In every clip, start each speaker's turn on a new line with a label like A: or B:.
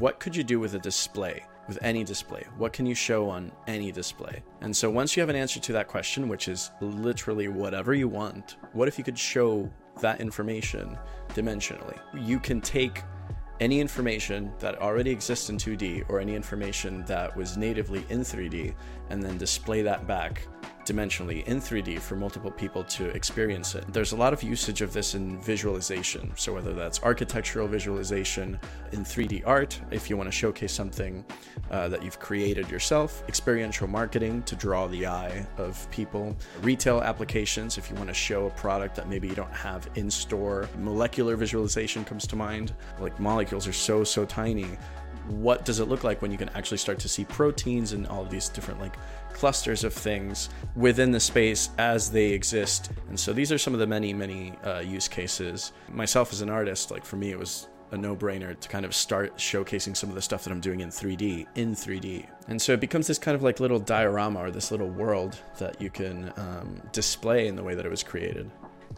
A: what could you do with a display? With any display? What can you show on any display? And so once you have an answer to that question, which is literally whatever you want, what if you could show that information dimensionally? You can take any information that already exists in 2D or any information that was natively in 3D and then display that back dimensionally in 3D for multiple people to experience it. There's a lot of usage of this in visualization. So, whether that's architectural visualization in 3D art, if you want to showcase something uh, that you've created yourself, experiential marketing to draw the eye of people, retail applications, if you want to show a product that maybe you don't have in store, molecular visualization comes to mind. Like, molecules are so, so tiny what does it look like when you can actually start to see proteins and all of these different like clusters of things within the space as they exist and so these are some of the many many uh, use cases myself as an artist like for me it was a no-brainer to kind of start showcasing some of the stuff that I'm doing in 3D in 3D. And so it becomes this kind of like little diorama or this little world that you can um, display in the way that it was created.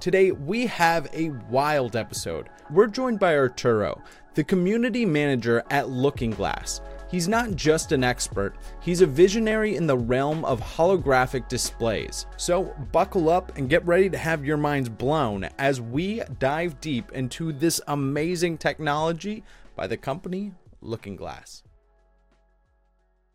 B: Today, we have a wild episode. We're joined by Arturo, the community manager at Looking Glass. He's not just an expert, he's a visionary in the realm of holographic displays. So, buckle up and get ready to have your minds blown as we dive deep into this amazing technology by the company Looking Glass.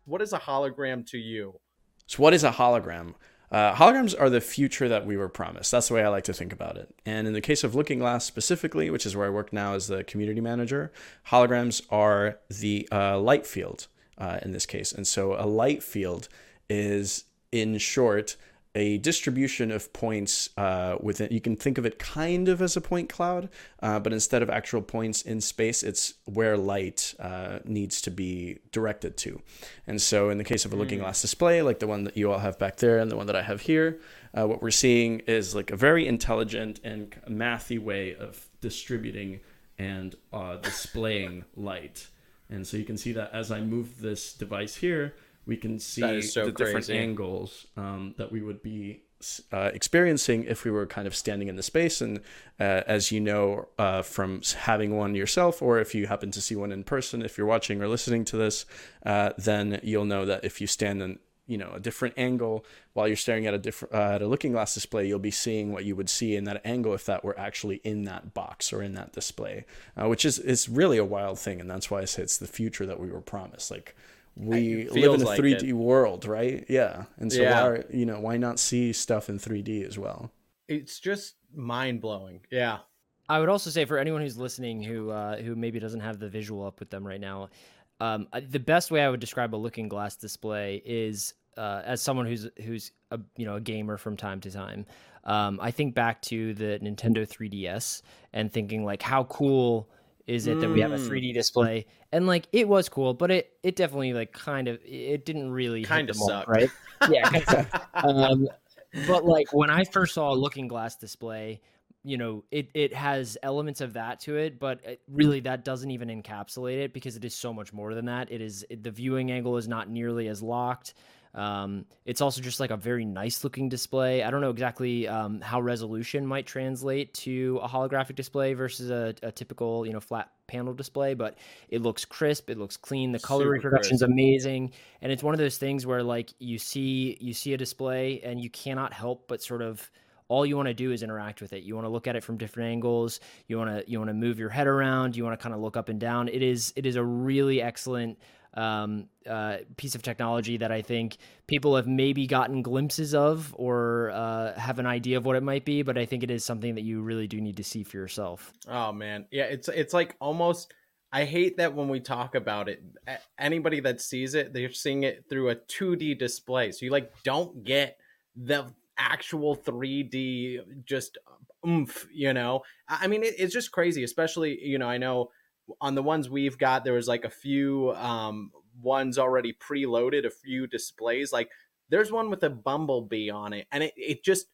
C: What is a hologram to you?
A: So, what is a hologram? Uh, holograms are the future that we were promised. That's the way I like to think about it. And in the case of Looking Glass specifically, which is where I work now as the community manager, holograms are the uh, light field uh, in this case. And so a light field is, in short, a distribution of points uh, within. You can think of it kind of as a point cloud, uh, but instead of actual points in space, it's where light uh, needs to be directed to. And so, in the case of a looking glass display, like the one that you all have back there and the one that I have here, uh, what we're seeing is like a very intelligent and mathy way of distributing and uh, displaying light. And so you can see that as I move this device here, we can see
C: so
A: the different angles um, that we would be uh, experiencing if we were kind of standing in the space. And uh, as you know uh, from having one yourself, or if you happen to see one in person, if you're watching or listening to this, uh, then you'll know that if you stand in you know a different angle while you're staring at a different uh, at a looking glass display you'll be seeing what you would see in that angle if that were actually in that box or in that display uh, which is is really a wild thing and that's why i say it's the future that we were promised like we live in a
C: like
A: 3D
C: it.
A: world, right? Yeah, and so
C: Yeah.
A: why, you know why not see stuff in 3D as well?
C: It's just mind blowing. Yeah.
D: I would also say for anyone who's listening who uh, who maybe doesn't have the visual up with them right now, um, the best way I would describe a looking glass display is uh, as someone who's who's a you know a gamer from time to time. Um, I think back to the Nintendo 3DS and thinking like how cool is it that we have a
C: Mm.
D: 3D display and like it was cool, but it it definitely like kind of it didn't really
C: Kinda
D: suck, mark, right? Yeah, kind of sucked. um, but like when I first saw a looking glass display, you know, it it has elements of that to it, but it, really that doesn't even encapsulate it because it is so much more than that. It is it, the viewing angle is not nearly as locked. Um, it's also just like a very nice looking display. I don't know exactly um, how resolution might translate to a holographic display versus a, a typical, you know, flat panel display, but it looks crisp, it looks clean, the color
C: Super
D: reproduction is
C: crisp.
D: amazing, and it's one of those things where like you see you see a display and you cannot help but sort of all you want to do is interact with it. You want to look at it from different angles. You want to you want to move your head around. You want to kind of look up and down. It is it is a really excellent um, uh, piece of technology that I think people have maybe gotten glimpses of or uh, have an idea of what it might be. But I think it is something that you really do need to see for yourself.
C: Oh man, yeah. It's it's like almost. I hate that when we talk about it, anybody that sees it, they're seeing it through a 2D display. So you like don't get the actual 3D just oomph. You know, I mean, it, it's just crazy. Especially, you know, I know on the ones we've got, there was like a few um ones already preloaded, a few displays. Like there's one with a bumblebee on it, and it it just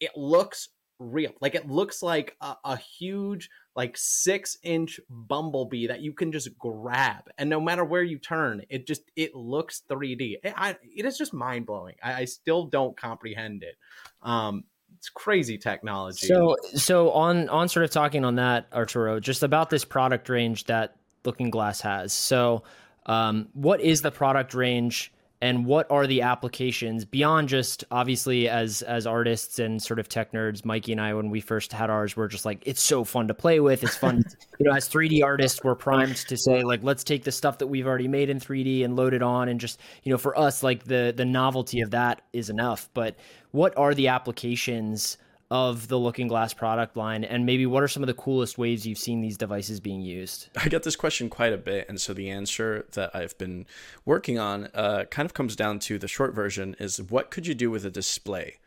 C: it looks real. Like it looks like a, a huge, like six inch bumblebee that you can just grab, and no matter where you turn, it just it looks 3D. It, I, it is just mind blowing. I, I still don't comprehend it. Um, it's crazy technology.
D: So so on on sort of talking on that Arturo, just about this product range that Looking Glass has. So, um, what is the product range? And what are the applications beyond just obviously as as artists and sort of tech nerds mikey and i when we first had ours we're just like it's so fun to play with. It's fun. You know as 3d artists we're primed to say like let's take the stuff that we've already made in 3d and load it on and just you know for us like the the novelty of that is enough. But what are the applications of the Looking Glass product line, and maybe what are some of the coolest ways you've seen these devices being used?
A: I get this question quite a bit, and so the answer that I've been working on uh, kind of comes down to the short version: is what could you do with a display,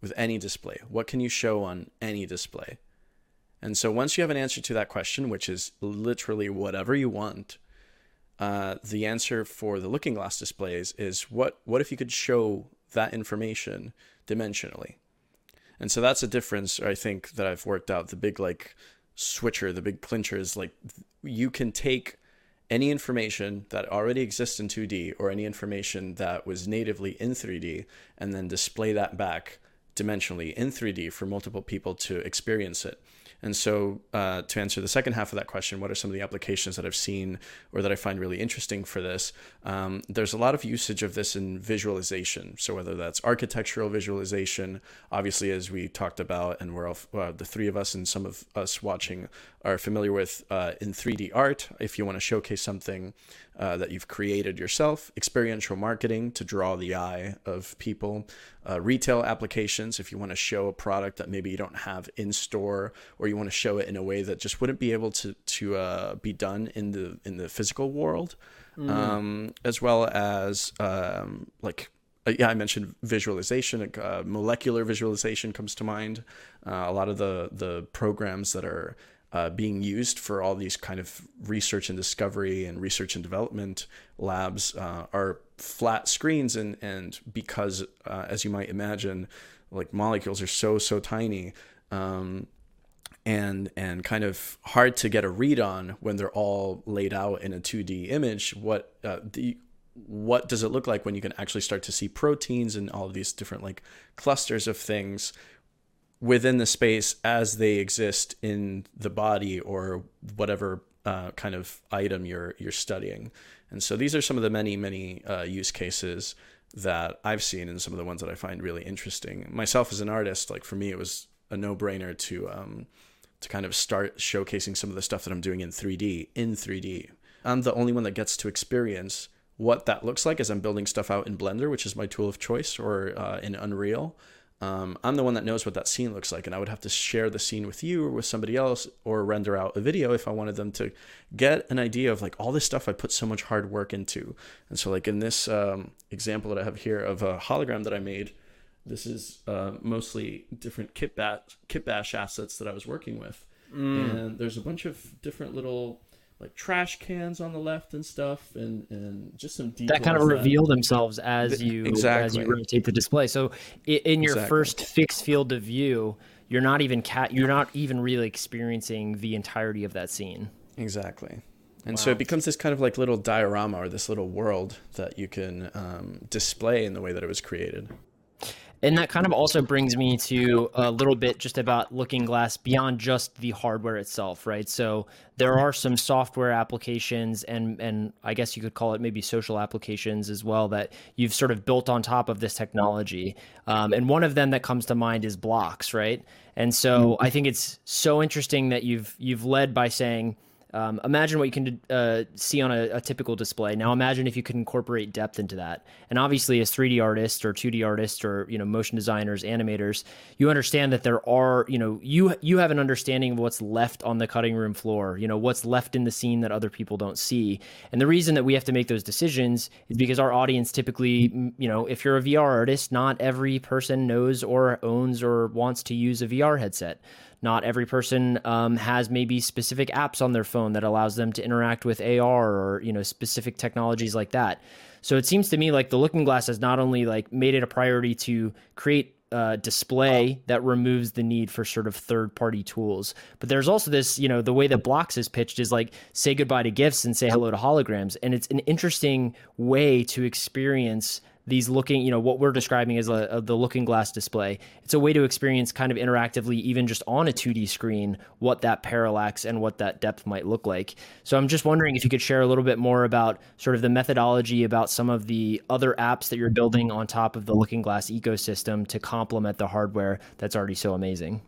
A: with any display? What can you show on any display? And so once you have an answer to that question, which is literally whatever you want, uh, the answer for the Looking Glass displays is what what if you could show that information dimensionally? And so that's a difference I think that I've worked out. The big like switcher, the big clincher is like you can take any information that already exists in 2D or any information that was natively in 3D and then display that back dimensionally in 3D for multiple people to experience it. And so, uh, to answer the second half of that question, what are some of the applications that I've seen or that I find really interesting for this? Um, there's a lot of usage of this in visualization. So, whether that's architectural visualization, obviously, as we talked about, and we're all, uh, the three of us and some of us watching are familiar with uh, in 3D art, if you want to showcase something uh, that you've created yourself, experiential marketing to draw the eye of people, uh, retail applications, if you want to show a product that maybe you don't have in store or you want to show it in a way that just wouldn't be able to, to uh, be done in the, in the physical world, mm. um, as well as um, like uh, yeah, I mentioned visualization. Uh, molecular visualization comes to mind. Uh, a lot of the the programs that are uh, being used for all these kind of research and discovery and research and development labs uh, are flat screens and and because uh, as you might imagine like molecules are so so tiny um, and and kind of hard to get a read on when they're all laid out in a 2D image what uh, the what does it look like when you can actually start to see proteins and all of these different like clusters of things within the space as they exist in the body or whatever uh, kind of item you're you're studying. And so these are some of the many many uh, use cases that I've seen and some of the ones that I find really interesting. Myself as an artist, like for me, it was a no brainer to um, to kind of start showcasing some of the stuff that I'm doing in 3D in 3D. I'm the only one that gets to experience what that looks like as I'm building stuff out in Blender, which is my tool of choice, or uh, in Unreal um, I'm the one that knows what that scene looks like, and I would have to share the scene with you or with somebody else, or render out a video if I wanted them to get an idea of like all this stuff I put so much hard work into. And so, like in this um, example that I have here of a hologram that I made, this is uh, mostly different kitbash kitbash assets that I was working with, mm. and there's a bunch of different little like trash cans on the left and stuff and and just some details
D: that kind of reveal themselves as you exactly. as you rotate the display so in your exactly. first fixed field of view you're not even cat you're not even really experiencing the entirety of that scene
A: exactly and wow. so it becomes this kind of like little diorama or this little world that you can um, display in the way that it was created
D: and that kind of also brings me to a little bit just about Looking Glass beyond just the hardware itself, right? So there are some software applications and and I guess you could call it maybe social applications as well that you've sort of built on top of this technology. Um, and one of them that comes to mind is blocks, right? And so I think it's so interesting that you've you've led by saying um, imagine what you can uh, see on a, a, typical display. Now imagine if you could incorporate depth into that. And obviously, as 3D artists or 2D artists or you know motion designers, animators, you understand that there are you know you you have an understanding of what's left on the cutting room floor. You know what's left in the scene that other people don't see. And the reason that we have to make those decisions is because our audience typically, you know, if you're a VR artist, not every person knows or owns or wants to use a VR headset. Not every person um, has maybe specific apps on their phone that allows them to interact with AR or you know specific technologies like that. So it seems to me like the Looking Glass has not only like made it a priority to create uh, display that removes the need for sort of third party tools. But there's also this, you know, the way that Blocks is pitched is like say goodbye to gifs and say hello to holograms. And it's an interesting way to experience these looking, you know, what we're describing as a, a, the looking glass display. It's a way to experience kind of interactively, even just on a 2D screen, what that parallax and what that depth might look like. So I'm just wondering if you could share a little bit more about sort of the methodology about some of the other apps that you're building on top of the looking glass ecosystem to complement the hardware that's already so amazing.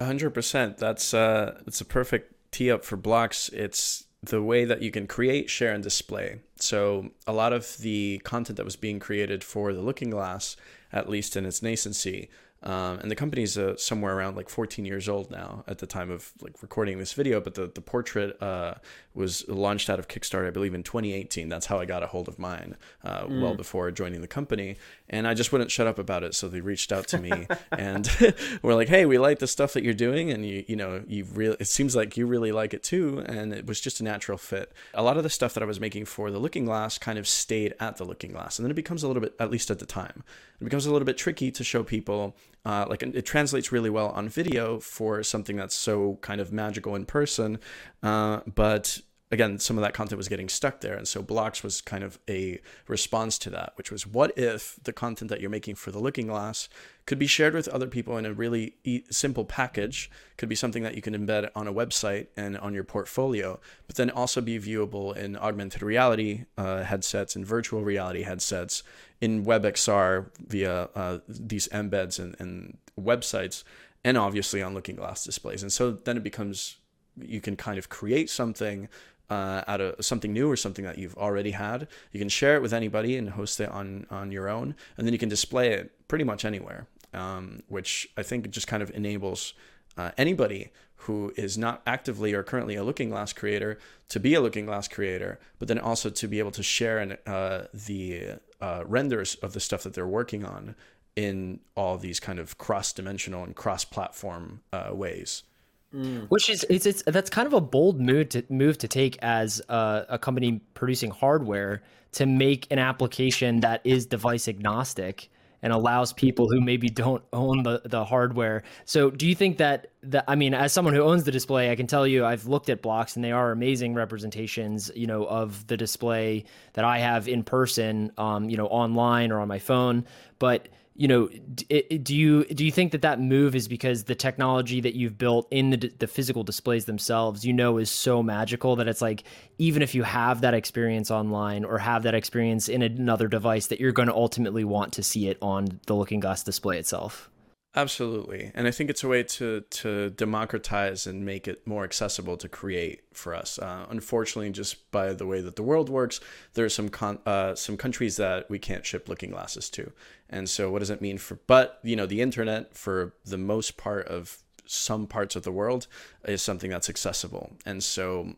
A: 100%. That's uh, it's a perfect tee up for blocks. It's the way that you can create, share, and display. So a lot of the content that was being created for the Looking Glass, at least in its nascency, um, and the company's uh, somewhere around like 14 years old now at the time of like recording this video. But the the portrait uh, was launched out of Kickstarter, I believe, in 2018. That's how I got a hold of mine, uh, mm. well before joining the company. And I just wouldn't shut up about it, so they reached out to me and we're like, "Hey, we like the stuff that you're doing, and you you know you really it seems like you really like it too." And it was just a natural fit. A lot of the stuff that I was making for the Looking Glass kind of stayed at the Looking Glass, and then it becomes a little bit, at least at the time, it becomes a little bit tricky to show people uh, like it translates really well on video for something that's so kind of magical in person uh, but again some of that content was getting stuck there and so blocks was kind of a response to that which was what if the content that you're making for the looking glass could be shared with other people in a really e- simple package could be something that you can embed on a website and on your portfolio but then also be viewable in augmented reality uh, headsets and virtual reality headsets in WebXR via uh, these embeds and, and websites, and obviously on Looking Glass displays. And so then it becomes you can kind of create something uh, out of something new or something that you've already had. You can share it with anybody and host it on on your own, and then you can display it pretty much anywhere. Um, which I think just kind of enables uh, anybody who is not actively or currently a Looking Glass creator to be a Looking Glass creator, but then also to be able to share in, uh, the uh, renders of the stuff that they're working on in all these kind of cross-dimensional and cross-platform uh, ways.
D: Mm. Which is it's, it's that's kind of a bold move to move to take as a, a company producing hardware to make an application that is device agnostic and allows people who maybe don't own the, the hardware. So do you think that that I mean, as someone who owns the display, I can tell you I've looked at blocks and they are amazing representations, you know, of the display that I have in person, um, you know, online or on my phone. But you know, do you do you think that that move is because the technology that you've built in the the physical displays themselves, you know, is so magical that it's like even if you have that experience online or have that experience in another device, that you're going to ultimately want to see it on the Looking Glass display itself.
A: Absolutely. And I think it's a way to to democratize and make it more accessible to create for us. Uh, unfortunately, just by the way that the world works, there are some con- uh, some countries that we can't ship looking glasses to. And so what does it mean for but, you know, the internet for the most part of some parts of the world is something that's accessible. And so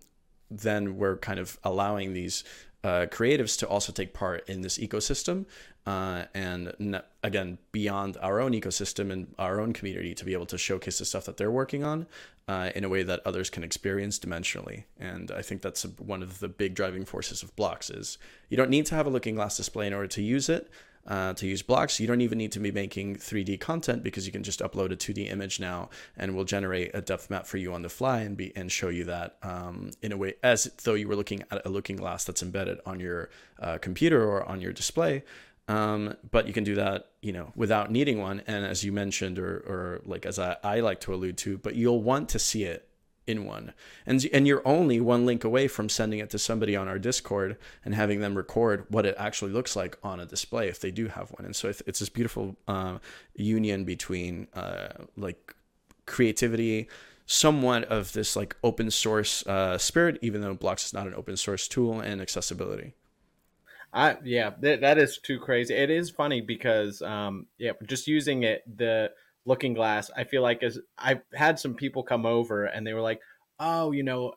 A: then we're kind of allowing these uh, creatives to also take part in this ecosystem uh, and again beyond our own ecosystem and our own community to be able to showcase the stuff that they're working on uh, in a way that others can experience dimensionally. And i think that's one of the big driving forces of blocks is you don't need to have a looking glass display in order to use it uh, to use blocks. You don't even need to be making 3D content because you can just upload a 2D image now and we'll generate a depth map for you on the fly and be and show you that um, in a way as though you were looking at a looking glass that's embedded on your uh, computer or on your display. Um, but you can do that, you know, without needing one. And as you mentioned, or, or like as I, I like to allude to, but you'll want to see it in one. And and you're only one link away from sending it to somebody on our Discord and having them record what it actually looks like on a display if they do have one. And so it's this beautiful uh, union between uh, like creativity, somewhat of this like open source uh, spirit, even though Blocks is not an open source tool, and accessibility.
C: I yeah, th- that is too crazy. It is funny because um yeah, just using it the looking glass i feel like as i've had some people come over and they were like oh you know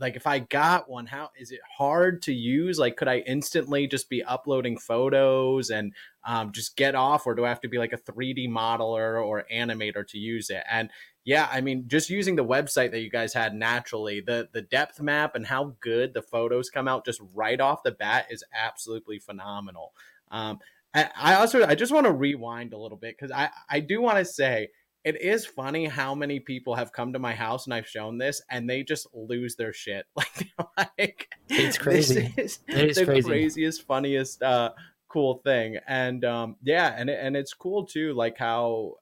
C: like if i got one how is it hard to use? Like could i instantly just be uploading photos and um, just get off or do i have to be like a 3d modeler or animator to use it? And yeah i mean just using the website that you guys had naturally the the depth map and how good the photos come out just right off the bat is absolutely phenomenal. Um, I also I just want to rewind a little bit because I I do want to say it is funny how many people have come to my house and I've shown this and they just lose their shit like like
D: it's crazy.
C: This is
D: it is
C: the
D: crazy.
C: craziest funniest uh cool thing. And um, yeah, and and it's cool too, like how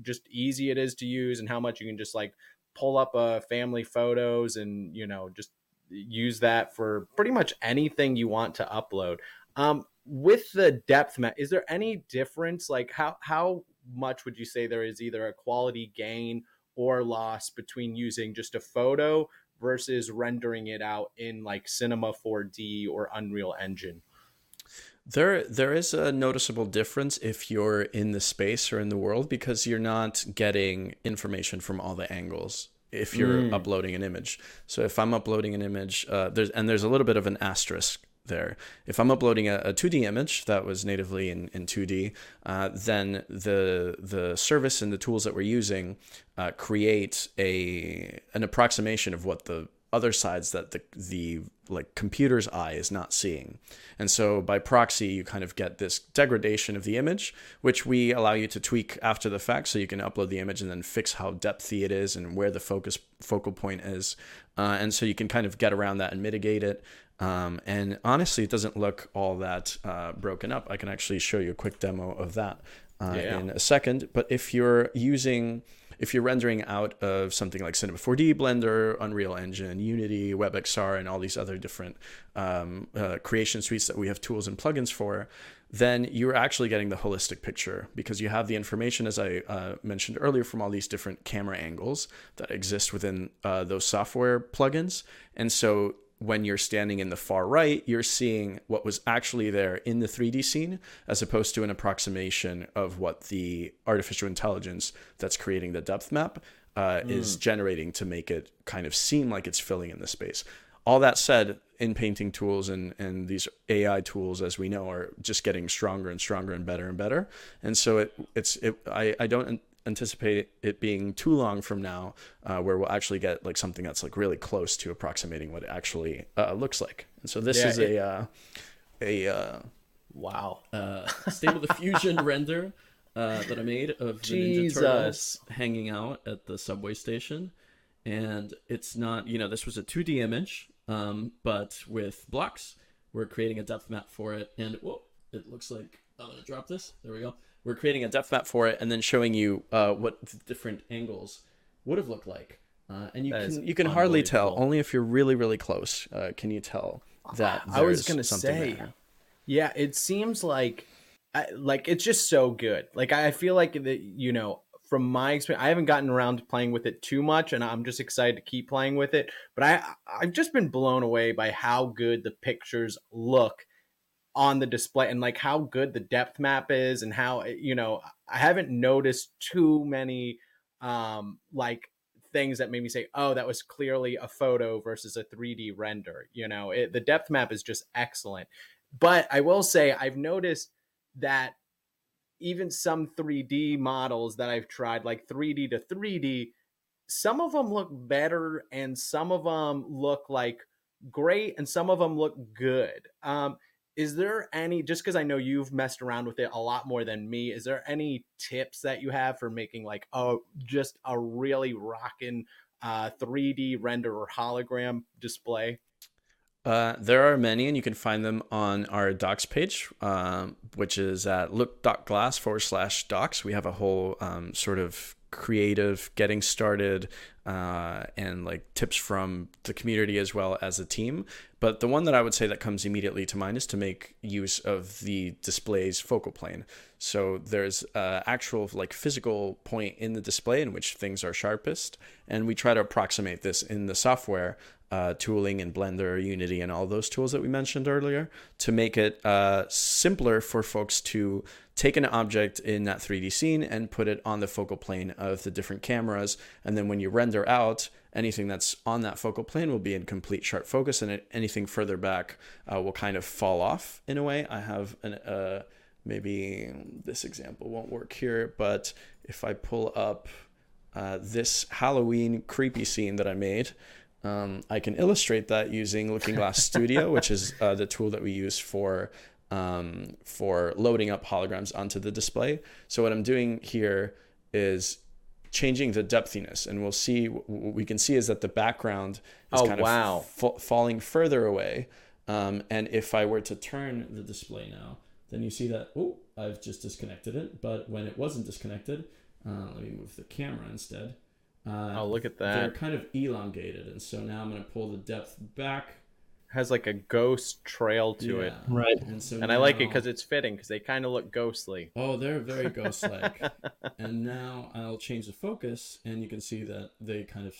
C: just easy it is to use and how much you can just like pull up a uh, family photos and you know just use that for pretty much anything you want to upload. Um, with the depth map, is there any difference? Like how how much would you say there is either a quality gain or loss between using just a photo versus rendering it out in like Cinema 4D or Unreal Engine?
A: There, there is a noticeable difference if you're in the space or in the world because you're not getting information from all the angles if you're mm. uploading an image. So if I'm uploading an image, uh, there's and there's a little bit of an asterisk there. If I'm uploading a, a 2D image that was natively in, in 2D, uh, then the the service and the tools that we're using uh, create a an approximation of what the other sides that the the like computer's eye is not seeing. And so by proxy you kind of get this degradation of the image which we allow you to tweak after the fact so you can upload the image and then fix how depthy it is and where the focus focal point is. Uh, and so you can kind of get around that and mitigate it. Um, and honestly, it doesn't look all that uh, broken up. I can actually show you a quick demo of that uh, yeah. in a second. But if you're using if you're rendering out of something like Cinema 4D, Blender, Unreal Engine, Unity, WebXR, and all these other different um, uh, creation suites that we have tools and plugins for, then you're actually getting the holistic picture because you have the information, as I uh, mentioned earlier, from all these different camera angles that exist within uh, those software plugins. And so when you're standing in the far right, you're seeing what was actually there in the 3D scene, as opposed to an approximation of what the artificial intelligence that's creating the depth map uh, mm. is generating to make it kind of seem like it's filling in the space. All that said, in painting tools and, and these AI tools, as we know, are just getting stronger and stronger and better and better. And so it it's it I, I don't anticipate it being too long from now uh, where we'll actually get like something that's like really close to approximating what it actually uh, looks like. And so this yeah, is it, a uh, a uh,
C: wow.
A: uh, stable diffusion render uh, that i made of the ninja turtles hanging out at the subway station. And it's not you know this was a 2d image um, but with blocks. We're creating a depth map for it. And whoa it looks like i'm gonna drop this. There we go we're creating a depth map for it and then showing you uh, what different angles would have looked like. Uh, and you that can you can hardly tell. Only if you're really really close uh, can you tell that. I was gonna say, there.
C: yeah, it seems like like it's just so good. Like I feel like that you know from my experience, I haven't gotten around to playing with it too much, and I'm just excited to keep playing with it. But I I've just been blown away by how good the pictures look on the display and like how good the depth map is and how you know i haven't noticed too many um like things that made me say oh that was clearly a photo versus a 3d render you know? It, the depth map is just excellent. But i will say i've noticed that even some 3d models that i've tried like 3d to 3d some of them look better and some of them look like great and some of them look good. Um is there any just because i know you've messed around with it a lot more than me is there any tips that you have for making like a just a really rocking uh 3d render or hologram display
A: uh, there are many, and you can find them on our docs page, um, which is at look.glass forward slash docs. We have a whole um, sort of creative getting started uh, and like tips from the community as well as a team. But the one that I would say that comes immediately to mind is to make use of the display's focal plane. So there's uh, actual like physical point in the display in which things are sharpest, and we try to approximate this in the software uh, tooling and Blender, Unity, and all those tools that we mentioned earlier to make it uh, simpler for folks to take an object in that 3D scene and put it on the focal plane of the different cameras. And then when you render out, anything that's on that focal plane will be in complete sharp focus, and anything further back uh, will kind of fall off in a way. I have an, uh, maybe this example won't work here, but if I pull up uh, this Halloween creepy scene that I made, um, I can illustrate that using Looking Glass Studio, which is uh, the tool that we use for um, for loading up holograms onto the display. So what I'm doing here is changing the depthiness, and we'll see what we can see is that the background is
C: oh,
A: kind
C: wow.
A: of falling further away. Um, and if I were to turn the display now, then you see that, oh, I've just disconnected it. But when it wasn't disconnected, uh, let me move the camera instead. Uh,
C: Oh, look at that They're
A: kind of elongated. And so now I'm going to pull the depth back.
C: Has like a ghost trail to it.
D: Right.
A: And so
C: And I like it because it's fitting because they kind of look ghostly.
A: Oh, they're very ghost like. and now I'll change the focus, and you can see that they kind of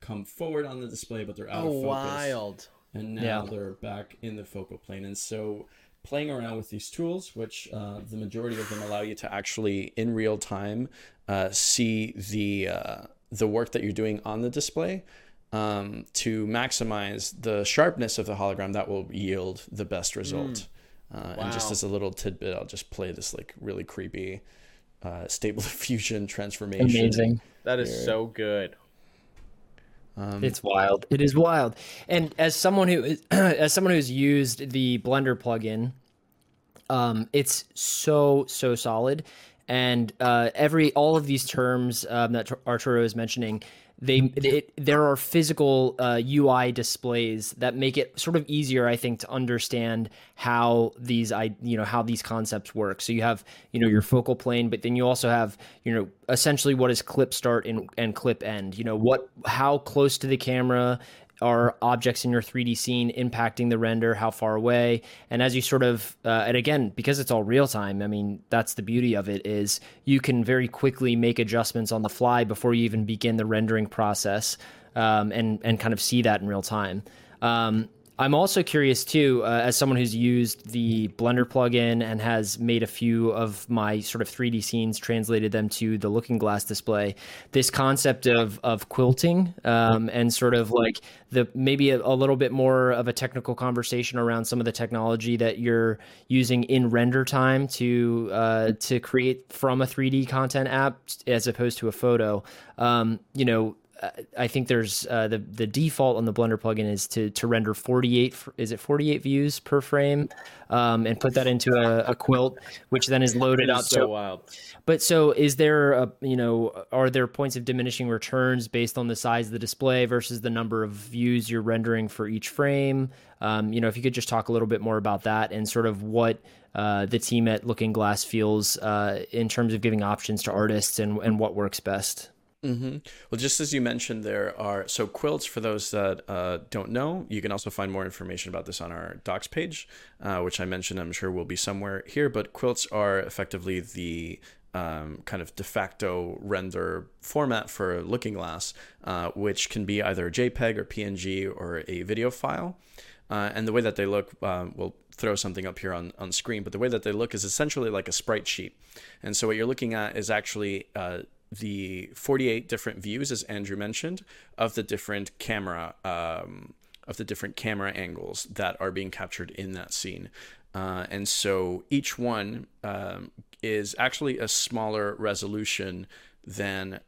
A: come forward on the display, but they're out
C: Oh,
A: of focus.
C: wild.
A: And now
D: Yeah.
A: they're back in the focal plane. And so playing around with these tools, which uh, the majority of them allow you to actually in real time uh, see the uh, the work that you're doing on the display. Um, to maximize the sharpness of the hologram that will yield the best result. Uh, And just as a little tidbit, I'll just play this like really creepy uh, stable diffusion transformation.
D: Amazing.
C: That is
A: Here.
C: so good.
A: Um,
D: It's wild. It is wild. And as someone who is, as someone who's used the Blender plugin, um, it's so so solid. And uh, every all of these terms um, that Arturo is mentioning, they it, there are physical uh, UI displays that make it sort of easier, I think, to understand how these I you know how these concepts work. So you have you know your focal plane, but then you also have you know essentially what is clip start and, and clip end. You know what how close to the camera are objects in your 3D scene impacting the render, how far away, and as you sort of, uh, and again, because it's all real time, I mean, that's the beauty of it is you can very quickly make adjustments on the fly before you even begin the rendering process, um, and and kind of see that in real time. Um, I'm also curious too, uh, as someone who's used the Blender plugin and has made a few of my sort of 3D scenes, translated them to the Looking Glass display. This concept of of quilting um, and sort of like the maybe a, a little bit more of a technical conversation around some of the technology that you're using in render time to uh, to create from a 3D content app as opposed to a photo. Um, you know, I think there's uh, the the default on the Blender plugin is to to render 48 is it 48 views per frame, um, and put that into a, a quilt, which then is loaded up.
C: is so wild.
D: But so is there a you know are there points of diminishing returns based on the size of the display versus the number of views you're rendering for each frame? Um, you know, if you could just talk a little bit more about that and sort of what uh, the team at Looking Glass feels uh, in terms of giving options to artists and and what works best.
A: Hmm Well, just as you mentioned, there are so quilts. For those that uh, don't know, you can also find more information about this on our docs page, uh, which I mentioned. I'm sure will be somewhere here. But quilts are effectively the um, kind of de facto render format for Looking Glass, uh, which can be either a JPEG or PNG or a video file. Uh, and the way that they look, um, we'll throw something up here on, on screen, but the way that they look is essentially like a sprite sheet. And so what you're looking at is actually uh, the 48 different views, as Andrew mentioned, of the different camera um, of the different camera angles that are being captured in that scene. Uh, and so each one um, is actually a smaller resolution than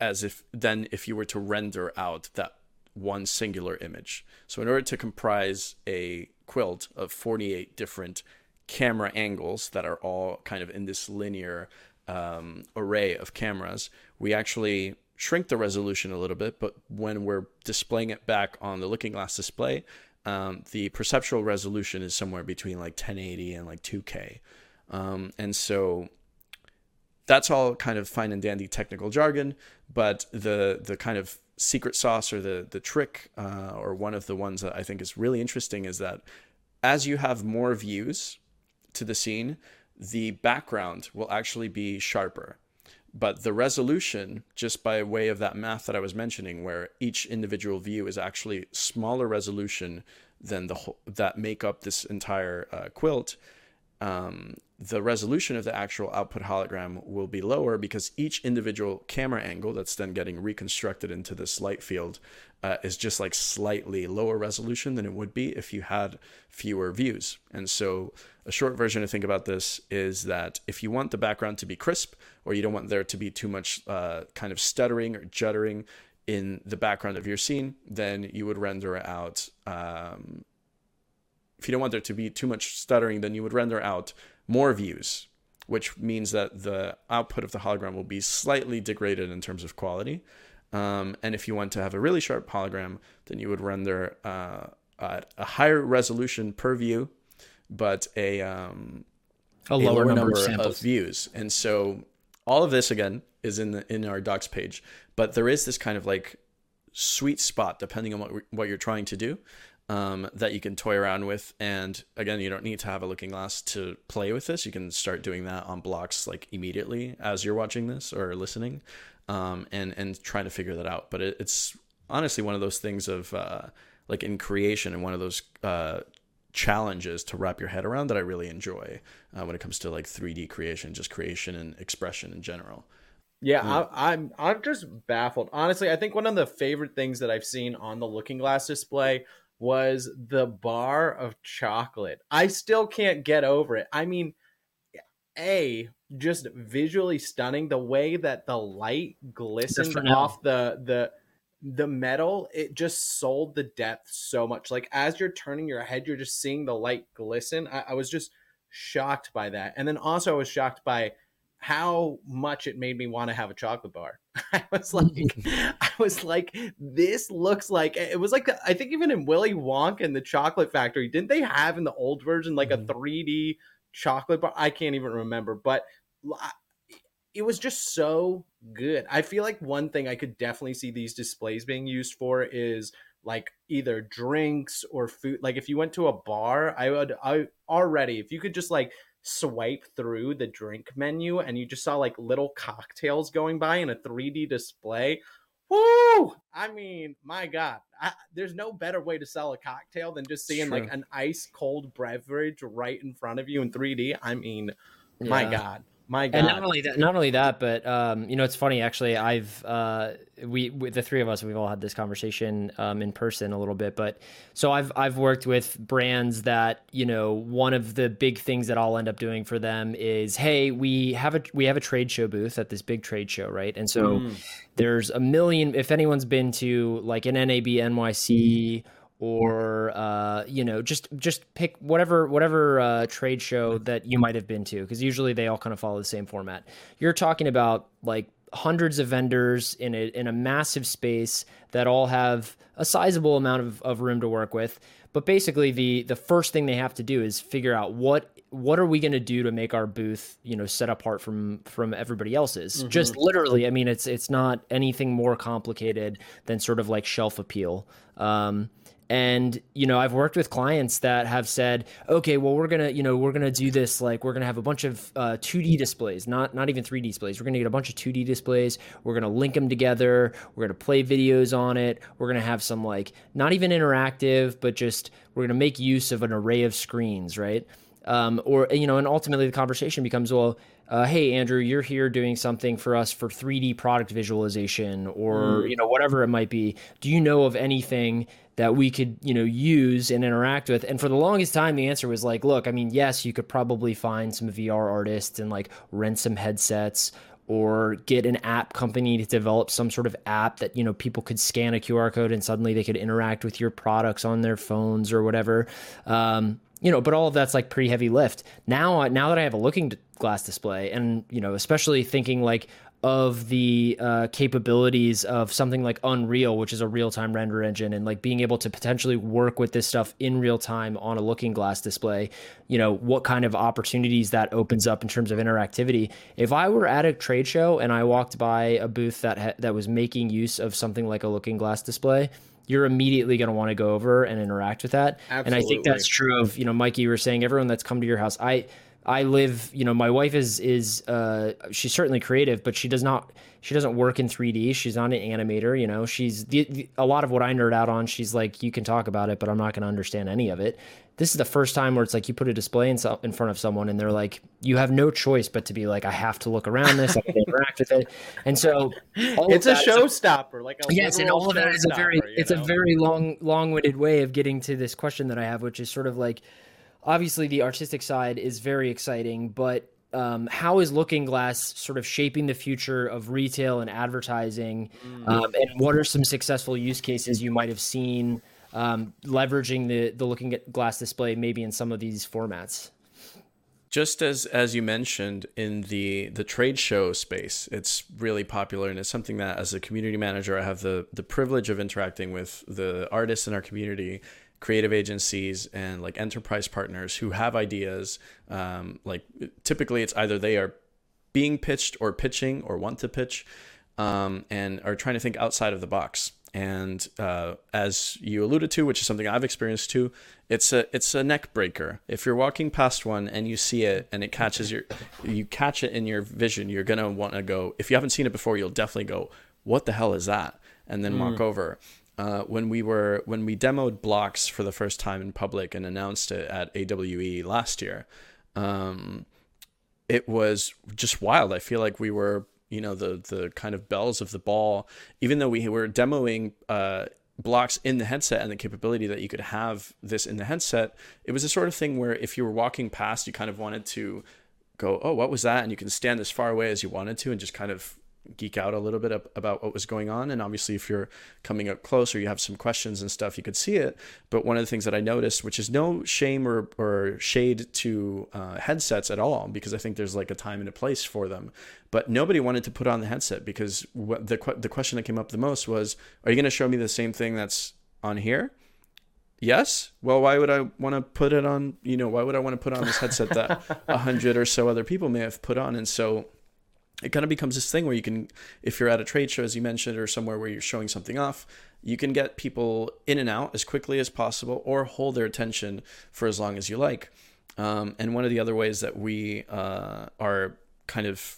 A: as if than if you were to render out that one singular image. So in order to comprise a quilt of 48 different camera angles that are all kind of in this linear um, array of cameras, we actually shrink the resolution a little bit, but when we're displaying it back on the looking glass display, um, the perceptual resolution is somewhere between like 1080 and like 2K. Um, and so that's all kind of fine and dandy technical jargon, but the the kind of secret sauce or the the trick uh, or one of the ones that I think is really interesting is that as you have more views to the scene, the background will actually be sharper. But the resolution, just by way of that math that I was mentioning, where each individual view is actually smaller resolution than the whole that make up this entire uh, quilt, um, the resolution of the actual output hologram will be lower because each individual camera angle that's then getting reconstructed into this light field uh, is just like slightly lower resolution than it would be if you had fewer views. And so, a short version to think about this is that if you want the background to be crisp, or you don't want there to be too much uh, kind of stuttering or juddering in the background of your scene, then you would render out um, if you don't want there to be too much stuttering, then you would render out more views, which means that the output of the hologram will be slightly degraded in terms of quality. Um, and if you want to have a really sharp hologram, then you would render uh, a higher resolution per view, but a um,
D: a lower, number, of
A: of views. And so all of this again is in the in our docs page, but there is this kind of like sweet spot depending on what what you're trying to do um, that you can toy around with. And again, you don't need to have a looking glass to play with this. You can start doing that on blocks like immediately as you're watching this or listening, um, and and trying to figure that out. But it, it's honestly one of those things of uh, like in creation and one of those uh, challenges to wrap your head around that I really enjoy uh, when it comes to like 3D creation, just creation and expression in general.
C: Yeah, I, I'm I'm just baffled. Honestly, I think one of the favorite things that I've seen on the Looking Glass display was the bar of chocolate. I still can't get over it. I mean, a just visually stunning the way that the light glistened off the the the metal it just sold the depth so much like as you're turning your head you're just seeing the light glisten I, I was just shocked by that and then also i was shocked by how much it made me want to have a chocolate bar. I was like, I was like, this looks like it was like I think even in Willy Wonka and the Chocolate Factory, didn't they have in the old version like a mm-hmm. 3D chocolate bar? I can't even remember, but it was just so good. I feel like one thing I could definitely see these displays being used for is like either drinks or food. Like if you went to a bar, I would I already if you could just like swipe through the drink menu and you just saw like little cocktails going by in a 3D display. Woo! I mean, my God, I, there's no better way to sell a cocktail than just seeing like an ice cold beverage right in front of you in 3D. I mean, my God, my God.
D: And not only that, not only that, but um, you know, it's funny actually. I've uh, we, we the three of us, we've all had this conversation um, in person a little bit. But so I've I've worked with brands that you know one of the big things that I'll end up doing for them is, hey, we have a we have a trade show booth at this big trade show, right? And so
C: Mm.
D: there's a million. If anyone's been to like an NAB NYC or uh, you know just just pick whatever whatever uh, trade show that you might have been to because usually they all kind of follow the same format. You're talking about like hundreds of vendors in a in a massive space that all have a sizable amount of, of room to work with. But basically the the first thing they have to do is figure out what what are we going to do to make our booth you know set apart from from everybody else's. Just literally i mean it's it's not anything more complicated than sort of like shelf appeal. Um and you know i've worked with clients that have said okay well we're gonna you know we're gonna do this like we're gonna have a bunch of uh, 2d displays not not even 3d displays. We're gonna get a bunch of 2d displays. We're gonna link them together. We're gonna play videos on it. We're gonna have some like not even interactive but just we're gonna make use of an array of screens right? Um, or you know and ultimately the conversation becomes well uh, hey andrew you're here doing something for us for 3d product visualization or you know whatever it might be. Do you know of anything that we could you know use and interact with? And for the longest time the answer was like look i mean yes you could probably find some vr artists and like rent some headsets or get an app company to develop some sort of app that you know people could scan a qr code and suddenly they could interact with your products on their phones or whatever. Um, you know but all of that's like pretty heavy lift. Now now that i have a looking glass display and you know especially thinking like of the uh, capabilities of something like Unreal, which is a real time render engine, and like being able to potentially work with this stuff in real time on a looking glass display, you know, what kind of opportunities that opens up in terms of interactivity. If I were at a trade show and I walked by a booth that ha- that was making use of something like a looking glass display, you're immediately going to want to go over and interact with that. And I think that's true of, you know, Mikey, you were saying everyone that's come to your house. I, I live, you know, my wife is is uh she's certainly creative, but she does not she doesn't work in 3D. She's not an animator, you know. She's the, the, a lot of what I nerd out on. She's like, you can talk about it, but I'm not going to understand any of it. This is the first time where it's like you put a display in, so, in front of someone and they're like, you have no choice but to be like, I have to look around this, I have to interact with it, and so
C: it's a showstopper, like a
D: yes and all of that is a very it's a very long long-winded way of getting to this question that i have which is sort of like obviously the artistic side is very exciting but um, how is looking glass sort of shaping the future of retail and advertising? Um, and what are some successful use cases you might have seen um, leveraging the the looking glass display maybe in some of these formats?
A: Just as as you mentioned in the the trade show space it's really popular and it's something that as a community manager i have the the privilege of interacting with the artists in our community creative agencies and like enterprise partners who have ideas. Um, like typically, it's either they are being pitched or pitching or want to pitch, um, and are trying to think outside of the box. And uh, as you alluded to, which is something I've experienced too, it's a it's a neck breaker. If you're walking past one and you see it and it catches your, you catch it in your vision, you're gonna want to go. If you haven't seen it before, you'll definitely go, "What the hell is that?" and then mm. walk over. Uh, when we were when we demoed blocks for the first time in public and announced it at AWE last year, um, it was just wild. I feel like we were you know the the kind of belles of the ball even though we were demoing uh, blocks in the headset and the capability that you could have this in the headset it was a sort of thing where if you were walking past you kind of wanted to go oh what was that and you can stand as far away as you wanted to and just kind of geek out a little bit about what was going on. And obviously, if you're coming up close or you have some questions and stuff, you could see it. But one of the things that I noticed, which is no shame or, or shade to uh, headsets at all, because I think there's like a time and a place for them. But nobody wanted to put on the headset because what the, the question that came up the most was, Are you going to show me the same thing that's on here? Yes. Well, why would I want to put it on? You know, why would I want to put on this headset that a hundred or so other people may have put on? And so it kind of becomes this thing where you can, if you're at a trade show, as you mentioned, or somewhere where you're showing something off, you can get people in and out as quickly as possible or hold their attention for as long as you like. Um, and one of the other ways that we uh, are kind of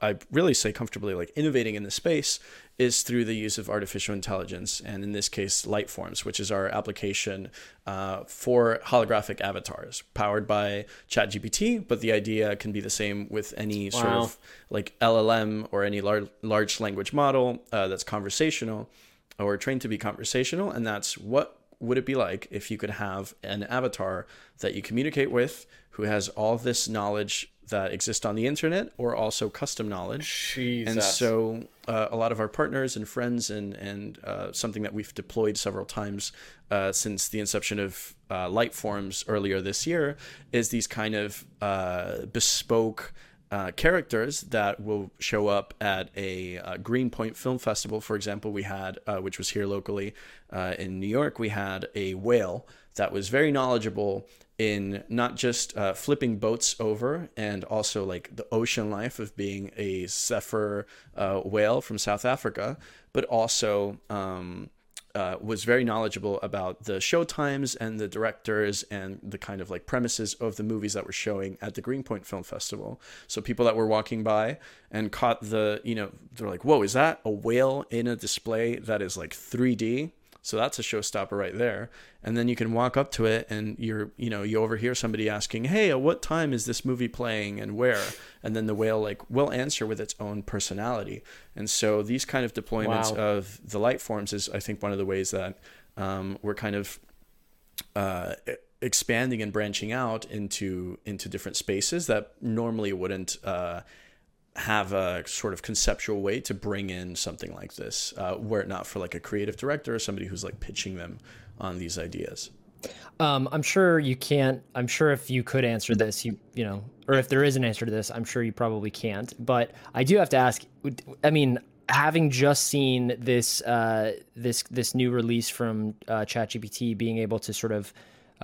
A: I really say comfortably like innovating in the space is through the use of artificial intelligence, and in this case, Liteforms, which is our application uh, for holographic avatars powered by ChatGPT. But the idea can be the same with any wow. sort of like LLM or any large large language model uh, that's conversational or trained to be conversational, and that's what would it be like if you could have an avatar that you communicate with who has all this knowledge that exist on the internet or also custom knowledge.
C: Jesus.
A: And so uh, a lot of our partners and friends and, and uh, something that we've deployed several times uh, since the inception of uh, Liteforms earlier this year is these kind of uh, bespoke uh, characters that will show up at a Greenpoint Film Festival, for example. We had, which was here locally in New York, we had a whale that was very knowledgeable in not just uh, flipping boats over and also like the ocean life of being a Zephyr uh, whale from South Africa, but also um, uh, was very knowledgeable about the show times and the directors and the kind of like premises of the movies that were showing at the Greenpoint Film Festival. So people that were walking by and caught the, you know, they're like, whoa, is that a whale in a display that is like 3D? So that's a showstopper right there. And then you can walk up to it and you're, you know, you overhear somebody asking, Hey, at what time is this movie playing and where? And then the whale like will answer with its own personality. And so these kind of deployments wow. of the Liteforms is, I think, one of the ways that um, we're kind of uh, expanding and branching out into into different spaces that normally wouldn't uh, have a sort of conceptual way to bring in something like this, uh, were it not for like a creative director or somebody who's like pitching them on these ideas.
D: Um, I'm sure you can't. I'm sure if you could answer this, you you know, or if there is an answer to this, I'm sure you probably can't. But I do have to ask. I mean, having just seen this uh, this this new release from uh, ChatGPT, being able to sort of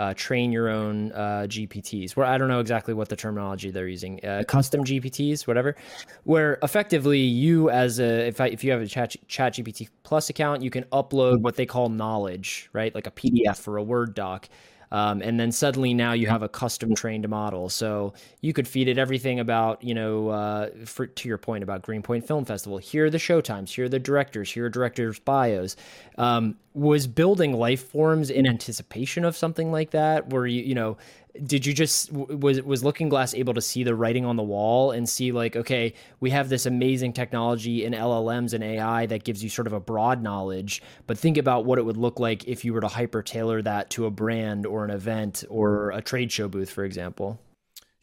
D: uh, train your own uh, GPTs, where I don't know exactly what the terminology they're using, uh, custom GPTs, whatever, where effectively you as a if I, if you have a Chat Chat GPT Plus account, you can upload what they call knowledge, right, like a PDF or a Word doc, um, and then suddenly now you have a custom trained model. So you could feed it everything about, you know, uh, for, to your point about Greenpoint Film Festival. Here are the showtimes. Here are the directors. Here are directors' bios. Um, was building Liteforms in anticipation of something like that? Where you, you know, did you just was was looking glass able to see the writing on the wall and see like okay we have this amazing technology in llms and ai that gives you sort of a broad knowledge but think about what it would look like if you were to hyper tailor that to a brand or an event or a trade show booth for example